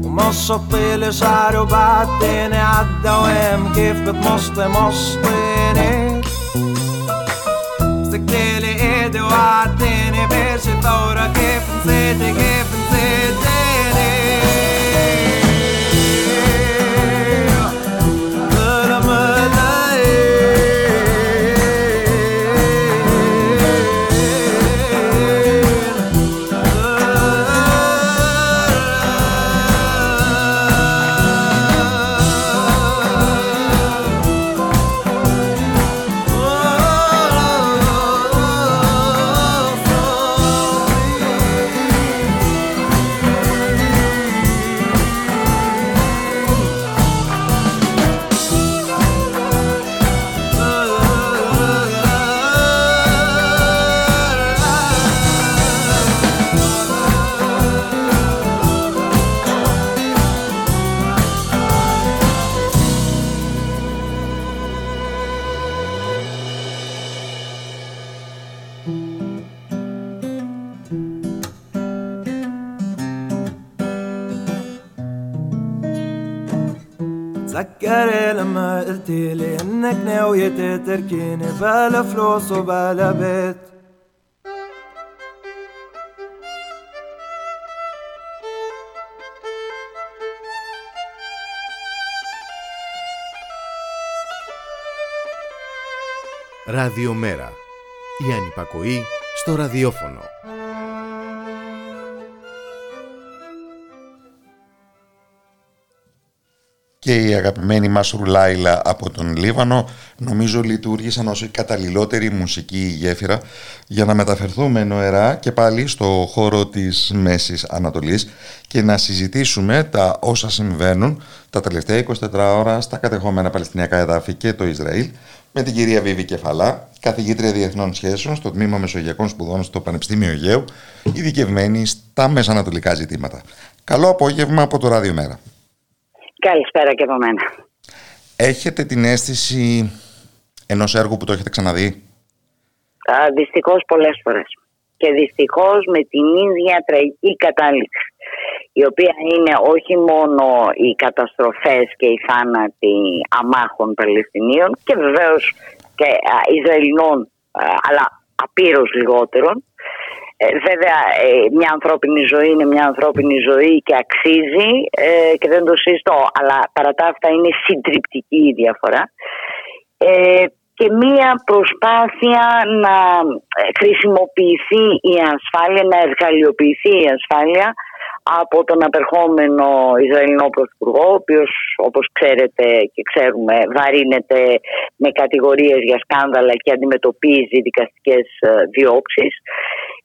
ومشطي لي شعري وبعدتيني عالدوام كيف بتمشطي مشطيني؟ مسكتيلي إيدي وعدتيني باشي ثورة كيف نسيتي كيف نسيتيني؟ بلا فلوس وبلا بيت Ραδιομέρα. Η ανυπακοή στο ραδιόφωνο. Και η αγαπημένη μας Ρουλάιλα από τον Λίβανο νομίζω λειτουργήσαν ως η καταλληλότερη μουσική γέφυρα για να μεταφερθούμε νοερά και πάλι στο χώρο της Μέσης Ανατολής και να συζητήσουμε τα όσα συμβαίνουν τα τελευταία 24 ώρα στα κατεχόμενα Παλαιστινιακά εδάφη και το Ισραήλ με την κυρία Βίβη Κεφαλά, καθηγήτρια Διεθνών Σχέσεων στο Τμήμα Μεσογειακών Σπουδών στο Πανεπιστήμιο Αιγαίου, ειδικευμένη στα μεσανατολικά ζητήματα. Καλό απόγευμα από το Ράδιο Μέρα. Καλησπέρα και από μένα. Έχετε την αίσθηση ενός έργου που το έχετε ξαναδεί; Δυστυχώς πολλές φορές. Και δυστυχώς με την ίδια τραγική κατάληξη η οποία είναι όχι μόνο οι καταστροφές και οι θάνατοι αμάχων Παλαιστινίων και βεβαίως και Ισραηλινών αλλά απείρως λιγότερων ε, βέβαια ε, μια ανθρώπινη ζωή είναι μια ανθρώπινη ζωή και αξίζει ε, και δεν το συζητώ αλλά παρά τα αυτά είναι συντριπτική η διαφορά. Και μία προσπάθεια να χρησιμοποιηθεί η ασφάλεια, να εργαλειοποιηθεί η ασφάλεια από τον απερχόμενο Ισραηλινό Πρωθυπουργό, ο οποίος όπως ξέρετε και ξέρουμε βαρύνεται με κατηγορίες για σκάνδαλα και αντιμετωπίζει δικαστικές διώξεις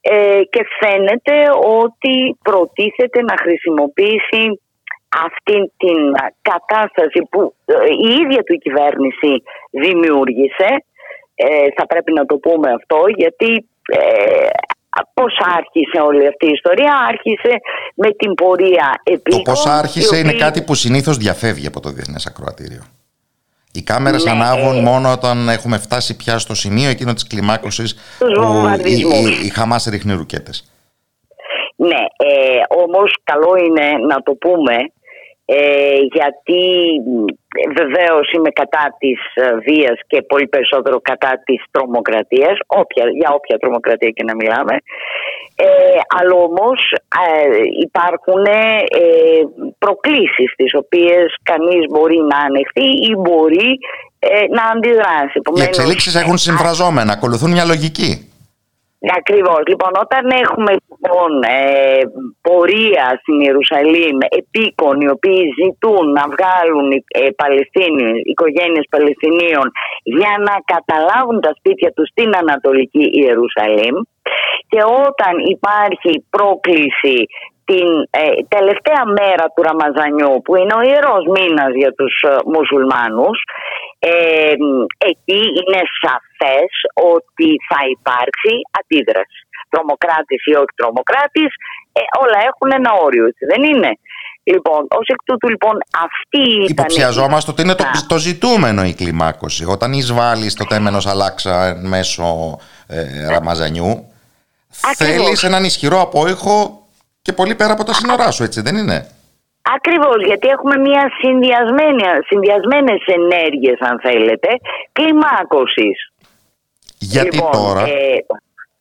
ε, και φαίνεται ότι προτίθεται να χρησιμοποιήσει αυτή την κατάσταση που ε, η ίδια του η κυβέρνηση δημιούργησε. Ε, θα πρέπει να το πούμε αυτό γιατί ε, πώς άρχισε όλη αυτή η ιστορία άρχισε με την πορεία επίκων. Το πώς άρχισε είναι κάτι που συνήθως διαφεύγει από το Διεθνές Ακροατήριο. Οι κάμερες ναι, ανάβουν ε, μόνο όταν έχουμε φτάσει πια στο σημείο εκείνο της κλιμάκωσης που η, η, η Χαμάς ρίχνει ρουκέτες. Ναι, ε, όμως καλό είναι να το πούμε ε, γιατί βεβαίως είμαι κατά της ε, βίας και πολύ περισσότερο κατά της τρομοκρατίας, όποια, για όποια τρομοκρατία και να μιλάμε. Ε, αλλά όμως ε, υπάρχουν ε, προκλήσεις τις οποίες κανείς μπορεί να ανεχθεί ή μπορεί ε, να αντιδράσει. Οι εξελίξεις έχουν συμφραζόμενα, ακολουθούν μια λογική. Ακριβώς. Λοιπόν, όταν έχουμε λοιπόν ε, πορεία στην Ιερουσαλήμ επίκον οι οποίοι ζητούν να βγάλουν ε, Παλαιστίνιους, οικογένειες Παλαιστινίων για να καταλάβουν τα σπίτια τους στην Ανατολική Ιερουσαλήμ και όταν υπάρχει πρόκληση την ε, τελευταία μέρα του Ραμαζανιού που είναι ο ιερός μήνας για τους ε, μουσουλμάνους ε, εκεί είναι σαφές ότι θα υπάρξει αντίδραση. Τρομοκράτης ή όχι τρομοκράτης ε, όλα έχουν ένα όριο, δεν είναι; Λοιπόν, ως εκ τούτου, λοιπόν, αυτή ήταν. Υποψιαζόμαστε ότι είναι το, το ζητούμενο η κλιμάκωση. Όταν εισβάλλεις το τέμενος Αλάξα μέσω ε, Ραμαζανιού, θέλεις έναν ισχυρό απόϊχο και πολύ πέρα από τα σύνορά σου, έτσι δεν είναι; Ακριβώς, γιατί έχουμε μια συνδυασμένες ενέργειες, αν θέλετε, κλιμάκωσης. Γιατί λοιπόν, τώρα... Ε,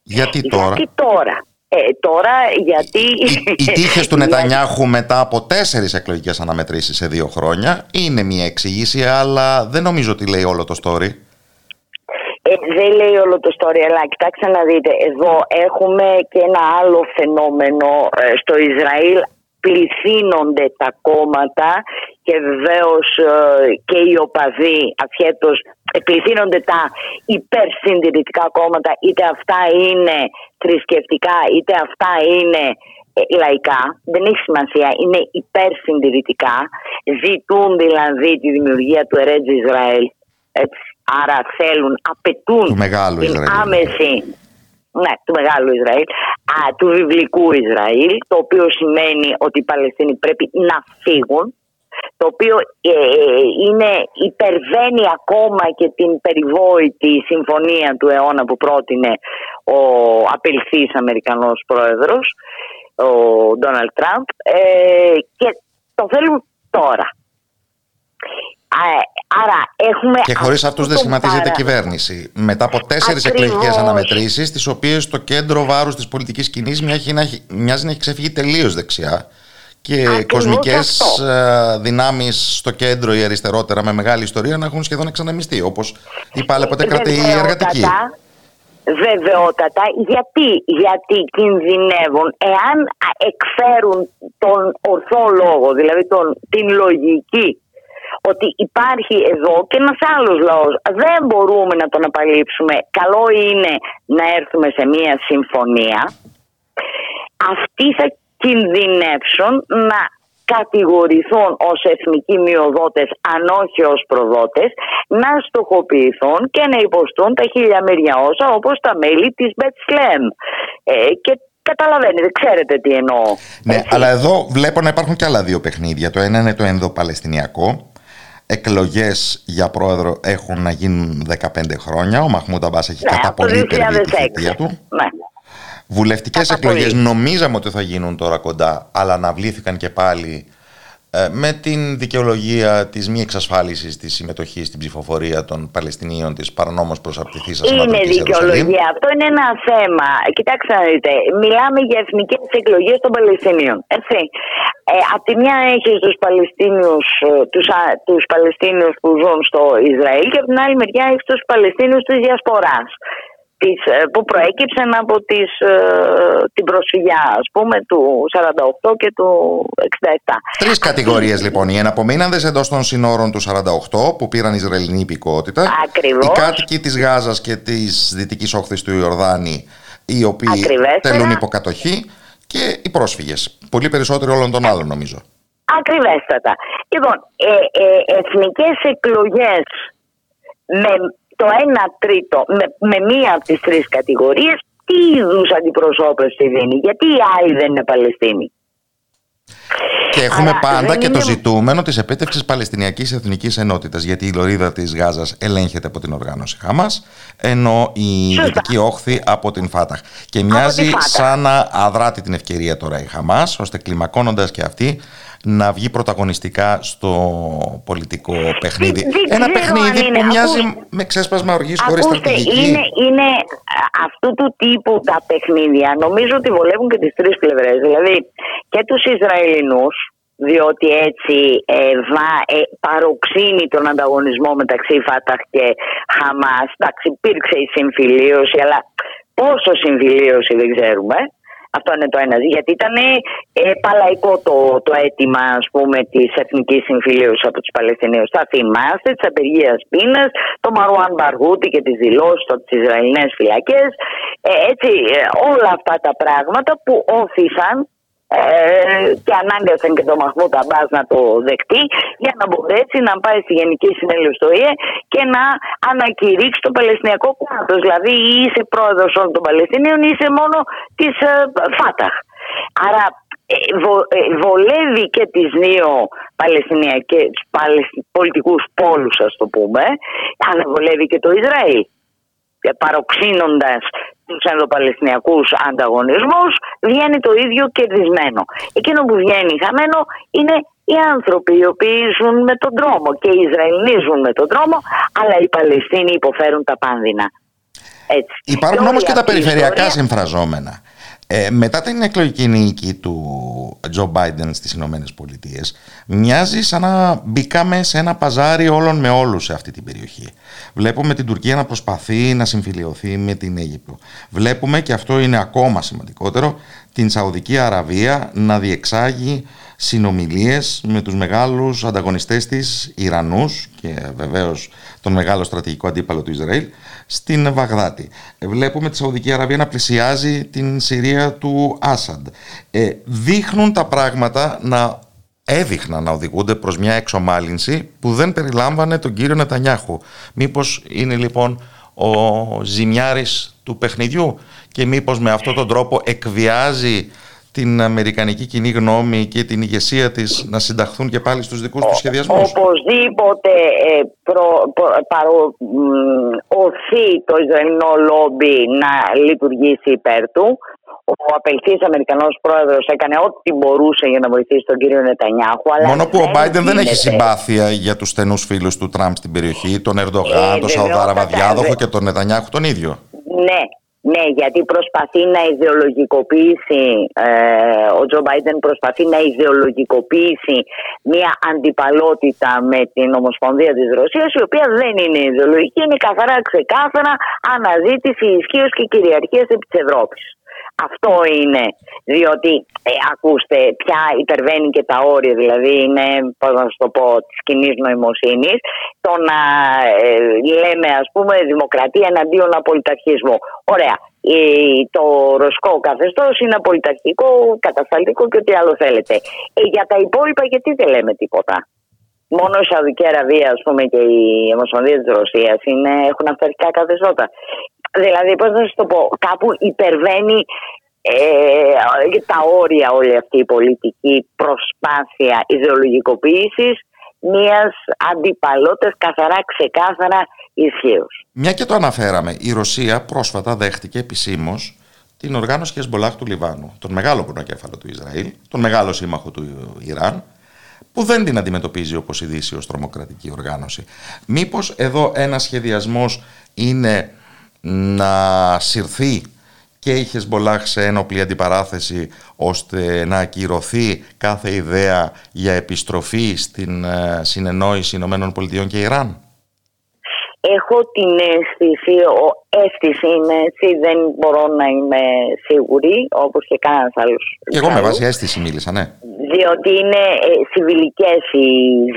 γιατί τώρα... Γιατί τώρα; Ε, τώρα γιατί... Οι, οι (laughs) τύχες του Νετανιάχου μετά από τέσσερις εκλογικές αναμετρήσεις σε δύο χρόνια είναι μια εξήγηση, αλλά δεν νομίζω ότι λέει όλο το story. Ε, δεν λέει όλο το story, αλλά κοιτάξτε να δείτε, εδώ έχουμε και ένα άλλο φαινόμενο ε, στο Ισραήλ. Πληθύνονται τα κόμματα και βεβαίως ε, και οι οπαδοί ασχέτως πληθύνονται τα υπερσυντηρητικά κόμματα είτε αυτά είναι θρησκευτικά είτε αυτά είναι λαϊκά, δεν έχει σημασία, είναι υπερσυντηρητικά, ζητούν δηλαδή τη δημιουργία του Ερέτζ Ισραήλ, έτσι, Άρα θέλουν, απαιτούν του μεγάλου την Ισραήλ. άμεση ναι, του μεγάλου Ισραήλ, α, του βιβλικού Ισραήλ, το οποίο σημαίνει ότι οι Παλαιστίνοι πρέπει να φύγουν, το οποίο ε, είναι, υπερβαίνει ακόμα και την περιβόητη συμφωνία του αιώνα που πρότεινε ο απελθής Αμερικανός πρόεδρος, ο Ντόναλτ Τραμπ, ε, και το θέλουν τώρα. Άρα έχουμε και χωρίς αυτούς δεν σχηματίζεται κυβέρνηση. Μετά από τέσσερις εκλογικές αναμετρήσεις, τις οποίες το κέντρο βάρους της πολιτικής κοινή μοιάζει να έχει ξεφύγει τελείως δεξιά και κοσμικές ε, δυνάμεις στο κέντρο ή αριστερότερα με μεγάλη ιστορία να έχουν σχεδόν εξαναμιστεί. Όπως είπα, αλλά ποτέ κρατεί η εργατική. Βεβαιότατα. Γιατί, γιατί κινδυνεύουν; Εάν εκφέρουν τον ορθό λόγο, δηλαδή τον, την λογική ότι υπάρχει εδώ και ένας άλλος λαός. Δεν μπορούμε να τον απαλείψουμε. Καλό είναι να έρθουμε σε μία συμφωνία. Αυτοί θα κινδυνεύσουν να κατηγορηθούν ως εθνικοί μειοδότες αν όχι ως προδότες να στοχοποιηθούν και να υποστούν τα χιλιαμέρια όσα όπως τα μέλη της Μπετσλέμ ε, και καταλαβαίνετε, ξέρετε τι εννοώ. Ναι, αλλά εδώ βλέπω να υπάρχουν και άλλα δύο παιχνίδια. Το ένα είναι το ενδοπαλαιστινιακό εκλογές για πρόεδρο έχουν να γίνουν 15 χρόνια. Ο Μαχμούτ Αμπάς έχει Ναι, από το καταπολύει περίπου τη 2006. θητεία του. Ναι. Βουλευτικές Καταπολύει. εκλογές νομίζαμε ότι θα γίνουν τώρα κοντά, αλλά αναβλήθηκαν και πάλι ε, με την δικαιολογία της μη εξασφάλισης της συμμετοχής στην ψηφοφορία των Παλαιστινίων της παρανόμως προσαρτηθής Είναι Ανατολικής Ιερουσαλήμ. δικαιολογία. Αυτό είναι ένα θέμα. Κοιτάξτε να δείτε. Μιλάμε για εθνικές εκλογές των Παλαιστινίων. Έτσι. Ε, απ' τη μια έχεις τους Παλαιστίνιους, ε, τους, α- τους Παλαιστίνιους που ζουν στο Ισραήλ και από την άλλη μεριά έχεις τους Παλαιστίνιους της Διασποράς της, ε, που προέκυψαν από τις, ε, την προσφυγιά ας πούμε του 48 και του 67. Τρεις κατηγορίες λοιπόν. Οι εναπομείναντες εντός των συνόρων του 48 που πήραν Ισραηλινή υπηκότητα. Ακριβώς. Οι κάτοικοι της Γάζας και της Δυτικής Όχθης του Ιορδάνη, οι οποίοι Ακριβέστερα. τελούν υποκατοχή. Και οι πρόσφυγες. Πολύ περισσότεροι όλων των άλλων νομίζω. Ακριβέστατα. Λοιπόν, ε, ε, εθνικές εκλογές με το 1 τρίτο, με, με μία από τις τρεις κατηγορίες, τι είδους αντιπροσώπευση δίνει, γιατί οι άλλοι δεν είναι Παλαιστίνοι. Και έχουμε Άρα, πάντα δεν και το είναι- ζητούμενο της επέτευξη Παλαιστινιακής Εθνικής Ενότητας. Γιατί η λωρίδα της Γάζας ελέγχεται από την οργάνωση Χαμάς, ενώ η Σωστά. Δυτική Όχθη από την Φάταχ. Και μοιάζει Φάταχ. σαν να αδράτη την ευκαιρία τώρα η Χαμάς, ώστε κλιμακώνοντας και αυτή να βγει πρωταγωνιστικά στο πολιτικό παιχνίδι. Δεν- δεν Ένα ξέρω παιχνίδι αν είναι. που μοιάζει Ακούς- με ξέσπασμα οργής χωρίς Ακούστε, στρατηγική. είναι, είναι α, αυτού του τύπου τα παιχνίδια νομίζω ότι βολεύουν και τις τρεις πλευρές. Δηλαδή και τους Ισραηλινούς διότι έτσι ε, βα, ε, παροξύνει τον ανταγωνισμό μεταξύ Φάταχ και Χαμάς. Εντάξει, υπήρξε η συμφιλίωση, αλλά πόσο συμφιλίωση δεν ξέρουμε. Αυτό είναι το ένα. Γιατί ήταν ε, παλαϊκό το, το αίτημα ας πούμε, της εθνικής συμφιλίωσης από τους Παλαιστινίους. Θα θυμάστε της απεργίας πείνας, το Μαρουάν Μπαργούτη και τις δηλώσεις του από τις Ισραηλινές φυλακές. Ε, έτσι, ε, όλα αυτά τα πράγματα που όθησαν ε, και ανάγκασαν και τον Μαχμούτ Αμπάς να το δεκτεί για να μπορέσει να πάει στη Γενική Συνέλευση του ΙΕ και να ανακηρύξει το Παλαιστινιακό κράτος. Δηλαδή ή είσαι πρόεδρος όλων των Παλαιστινίων ή είσαι μόνο της ε, Φάταχ. Άρα ε, βο- ε, βολεύει και τις δύο Παλαιστινιακές παλαιστι- πολιτικούς πόλους ας το πούμε αλλά βολεύει και το Ισραήλ και παροξύνοντας τους ενδοπαλαιστινιακούς ανταγωνισμούς βγαίνει το ίδιο κερδισμένο. Εκείνο που βγαίνει χαμένο είναι οι άνθρωποι οι οποίοι ζουν με τον δρόμο και οι Ισραηλοί ζουν με τον δρόμο αλλά οι Παλαιστίνοι υποφέρουν τα πάνδυνα. Έτσι. Υπάρχουν Και όμως όλη και τα αυτή η περιφερειακά ιστορία- συμφραζόμενα. Ε, μετά την εκλογική νίκη του Τζο Μπάιντεν στις Ηνωμένες Πολιτείες, μοιάζει σαν να μπήκαμε σε ένα παζάρι όλων με όλους σε αυτή την περιοχή. Βλέπουμε την Τουρκία να προσπαθεί να συμφιλειωθεί με την Αίγυπτο. Βλέπουμε, και αυτό είναι ακόμα σημαντικότερο, την Σαουδική Αραβία να διεξάγει συνομιλίες με τους μεγάλους ανταγωνιστές της Ιρανούς και βεβαίως τον μεγάλο στρατηγικό αντίπαλο του Ισραήλ στην Βαγδάτη. Ε, Βλέπουμε τη Σαουδική Αραβία να πλησιάζει την Συρία του Άσαντ. Ε, δείχνουν τα πράγματα να έδειχναν να οδηγούνται προς μια εξομάλυνση που δεν περιλάμβανε τον κύριο Νετανιάχου. Μήπως είναι λοιπόν ο ζημιάρης του παιχνιδιού και μήπως με αυτόν τον τρόπο εκβιάζει την Αμερικανική κοινή γνώμη και την ηγεσία της να συνταχθούν και πάλι στους δικούς τους σχεδιασμούς; Οπωσδήποτε ε, προ, προ, παρο, μ, οθεί το Ισραηλινό λόμπι να λειτουργήσει υπέρ του. Ο απελθής Αμερικανός πρόεδρος έκανε ό,τι μπορούσε για να βοηθήσει τον κύριο Νετανιάχου. Αλλά Μόνο που ο Biden δεν έχει γίνεται. συμπάθεια για τους στενούς φίλους του Τραμπ στην περιοχή, τον Ερντογάν, Ε, τον Σαουδάραβα βεβαιότατα, διάδοχο δε- και τον Νετανιάχου τον ίδιο. Ναι, ναι, γιατί προσπαθεί να ιδεολογικοποιήσει, ε, ο Τζο Μπάιντεν προσπαθεί να ιδεολογικοποιήσει μια αντιπαλότητα με την Ομοσπονδία της Ρωσίας, η οποία δεν είναι ιδεολογική, είναι καθαρά ξεκάθαρα αναζήτηση ισχύως και κυριαρχίας επί της Ευρώπης. Αυτό είναι, διότι ε, ακούστε πια υπερβαίνει και τα όρια, δηλαδή είναι, πώς να σας το πω, της κοινής νοημοσύνης, το να ε, λέμε ας πούμε δημοκρατία εναντίον απολυταρχισμού. Ωραία, ε, το ρωσικό καθεστώς είναι απολυταρχικό, κατασταλτικό και ό,τι άλλο θέλετε. Ε, για τα υπόλοιπα γιατί δεν λέμε τίποτα. Μόνο η Σαουδική Αραβία ας πούμε, και η Ομοσπονδία της Ρωσίας είναι, έχουν αυταρχικά καθεστώτα. Δηλαδή, πώς να σας το πω, κάπου υπερβαίνει ε, τα όρια όλη αυτή η πολιτική προσπάθεια ιδεολογικοποίησης μιας αντιπαλότητας καθαρά ξεκάθαρα ισχύως. Μια και το αναφέραμε, η Ρωσία πρόσφατα δέχτηκε επισήμως την οργάνωση Χεσμολάχ του Λιβάνου, τον μεγάλο πρωτοκέφαλο του Ισραήλ, τον μεγάλο σύμμαχο του Ιράν, που δεν την αντιμετωπίζει όπως η Δύσης ως τρομοκρατική οργάνωση. Μήπως εδώ ένας σχεδιασμός είναι να συρθεί και η Χεσμολάχ σε ένοπλη αντιπαράθεση ώστε να ακυρωθεί κάθε ιδέα για επιστροφή στην ε, συνεννόηση Ηνωμένων Πολιτειών και Ιράν. Έχω την αίσθηση, ο αίσθηση είναι έτσι, δεν μπορώ να είμαι σίγουρη, όπως και κανένας άλλος. Και εγώ με βάση αίσθηση μίλησα, ναι. Διότι είναι ε, συμβιλικές οι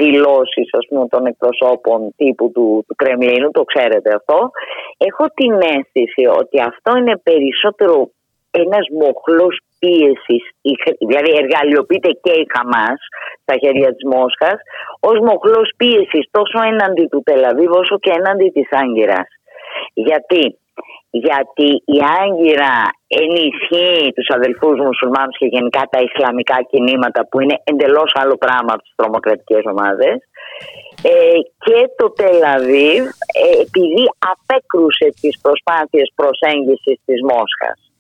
δηλώσεις ας πούμε, των εκπροσώπων τύπου του, του Κρεμλίνου, το ξέρετε αυτό. Έχω την αίσθηση ότι αυτό είναι περισσότερο ένας μοχλός πίεσης, δηλαδή εργαλειοποιείται και η Χαμάς στα χέρια της Μόσχας, ως μοχλός πίεσης τόσο έναντι του Τελαβίβ όσο και έναντι της Άγκυρας. Γιατί; Γιατί η Άγκυρα ενισχύει τους αδελφούς μουσουλμάνους και γενικά τα Ισλαμικά κινήματα που είναι εντελώς άλλο πράγμα από τις τρομοκρατικές ομάδες ε, και το Τελαβίβ ε, επειδή απέκρουσε τις προσπάθειες προσέγγισης της Μόσχας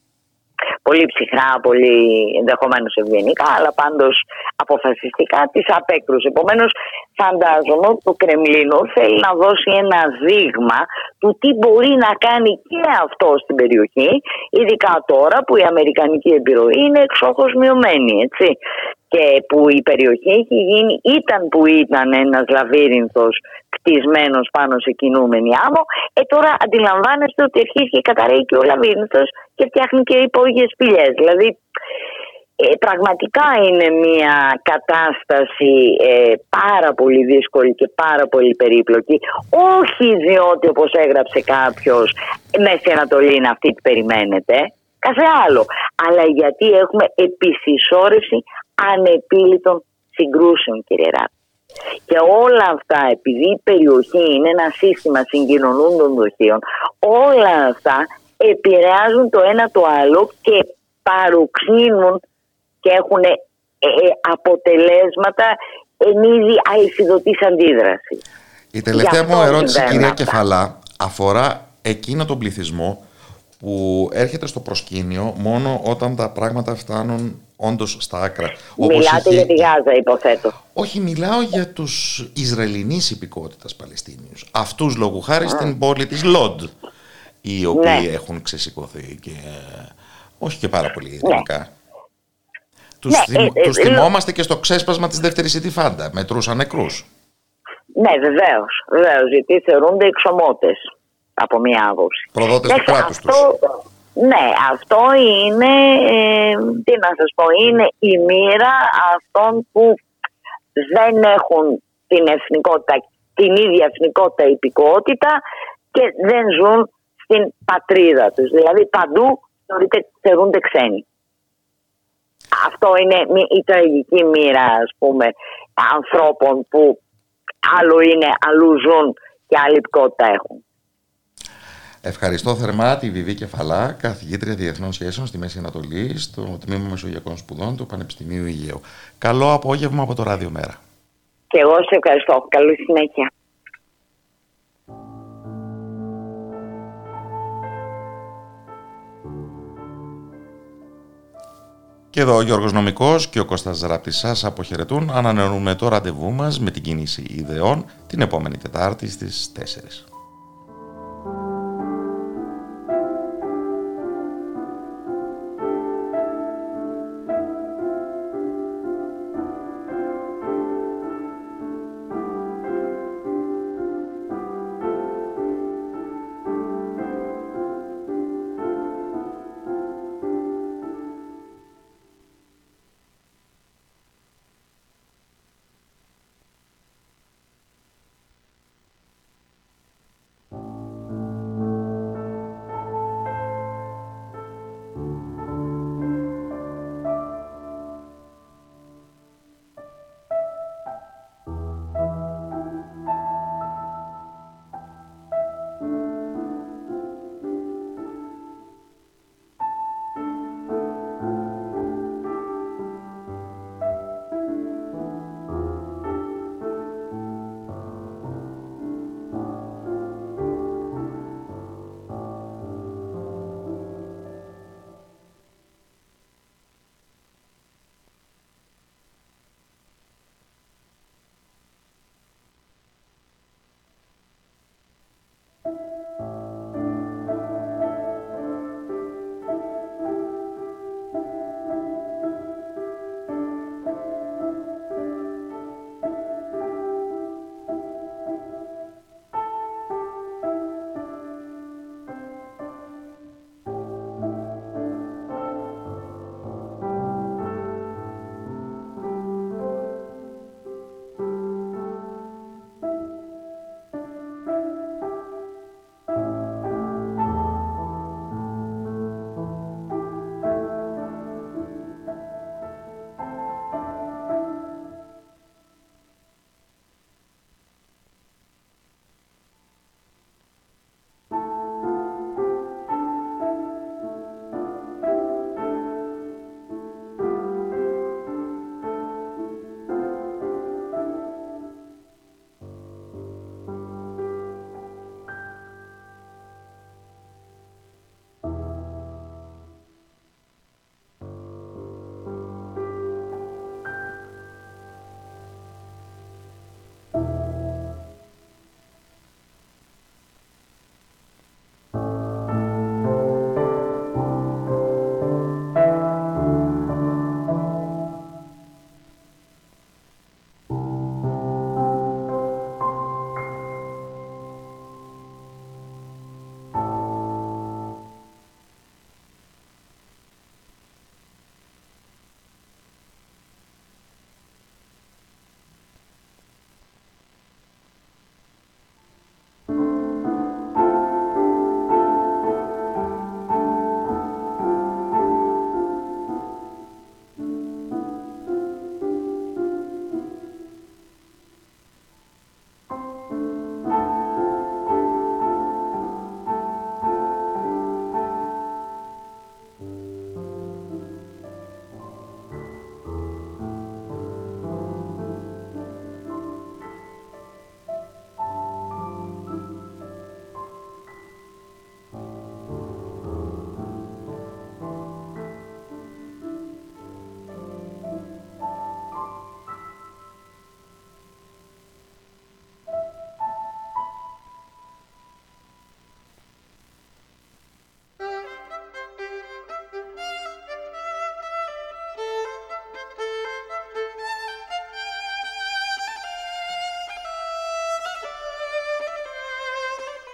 πολύ ψυχρά, πολύ ενδεχομένως ευγενικά, αλλά πάντως αποφασιστικά τις απέκρουσε. Επομένως, φαντάζομαι ότι το Κρεμλίνο θέλει να δώσει ένα δείγμα του τι μπορεί να κάνει και αυτό στην περιοχή, ειδικά τώρα που η Αμερικανική επιρροή είναι εξόχως μειωμένη. Έτσι και που η περιοχή έχει γίνει, ήταν που ήταν ένας λαβύρινθος κτισμένος πάνω σε κινούμενη άμμο, ε τώρα αντιλαμβάνεστε ότι αρχίζει και καταραίει και ο λαβύρινθος και φτιάχνει και υπόγειες σπηλιές. Δηλαδή ε, πραγματικά είναι μια κατάσταση ε, πάρα πολύ δύσκολη και πάρα πολύ περίπλοκη. Όχι διότι όπως έγραψε κάποιος Μέση Ανατολή είναι αυτή που περιμένετε κάθε άλλο. Αλλά γιατί έχουμε επισυσσόρευση ανεπίλητων συγκρούσεων κύριε Ράπη. Και όλα αυτά, επειδή η περιοχή είναι ένα σύστημα συγκοινωνούν των δοχείων, όλα αυτά επηρεάζουν το ένα το άλλο και παροξύνουν και έχουν ε, ε, αποτελέσματα εν είδη αλυσιδωτής αντίδρασης. Η τελευταία μου ερώτηση, κυρία Κεφαλά, αφορά εκείνο τον πληθυσμό που έρχεται στο προσκήνιο μόνο όταν τα πράγματα φτάνουν όντως στα άκρα. Μιλάτε για τη Γάζα, υποθέτω. Όχι, μιλάω για τους Ισραηλινή υπηκότητας Παλαιστίνιους. Αυτούς λόγου χάρη στην πόλη της Λόντ, οι οποίοι ναι. έχουν ξεσηκωθεί και όχι και πάρα πολύ ειρηνικά. Ναι. Τους, ναι, θυμ, ε, ε, τους ε, θυμόμαστε και στο ξέσπασμα της δεύτερης Ιτιφάντα, μετρούσαν νεκρούς. Ναι, βεβαίως, βεβαίως, γιατί θεωρούνται εξωμότες από μία άποψη. Προδότες του κράτους τους. Ναι, αυτό είναι, ε, τι να σας πω, είναι η μοίρα αυτών που δεν έχουν την εθνικότητα, την ίδια εθνικότητα υπηκότητα και δεν ζουν στην πατρίδα τους. Δηλαδή παντού θεωρείται, θεωρούνται ξένοι. Αυτό είναι η τραγική μοίρα, ας πούμε, ανθρώπων που άλλο είναι, αλλού ζουν και άλλη υπηκότητα έχουν. Ευχαριστώ θερμά τη Βιβί Κεφαλά, καθηγήτρια Διεθνών Σχέσεων στη Μέση Ανατολή, στο Τμήμα Μεσογειακών Σπουδών του Πανεπιστημίου Υγείου. Καλό απόγευμα από το Ράδιο Μέρα. Και εγώ σε ευχαριστώ. Καλή συνέχεια. Και εδώ ο Γιώργος Νομικός και ο Κώστας Ζαράπτης σας αποχαιρετούν. Ανανεώνουμε το ραντεβού μας με την κίνηση ιδεών την επόμενη Τετάρτη στις 4.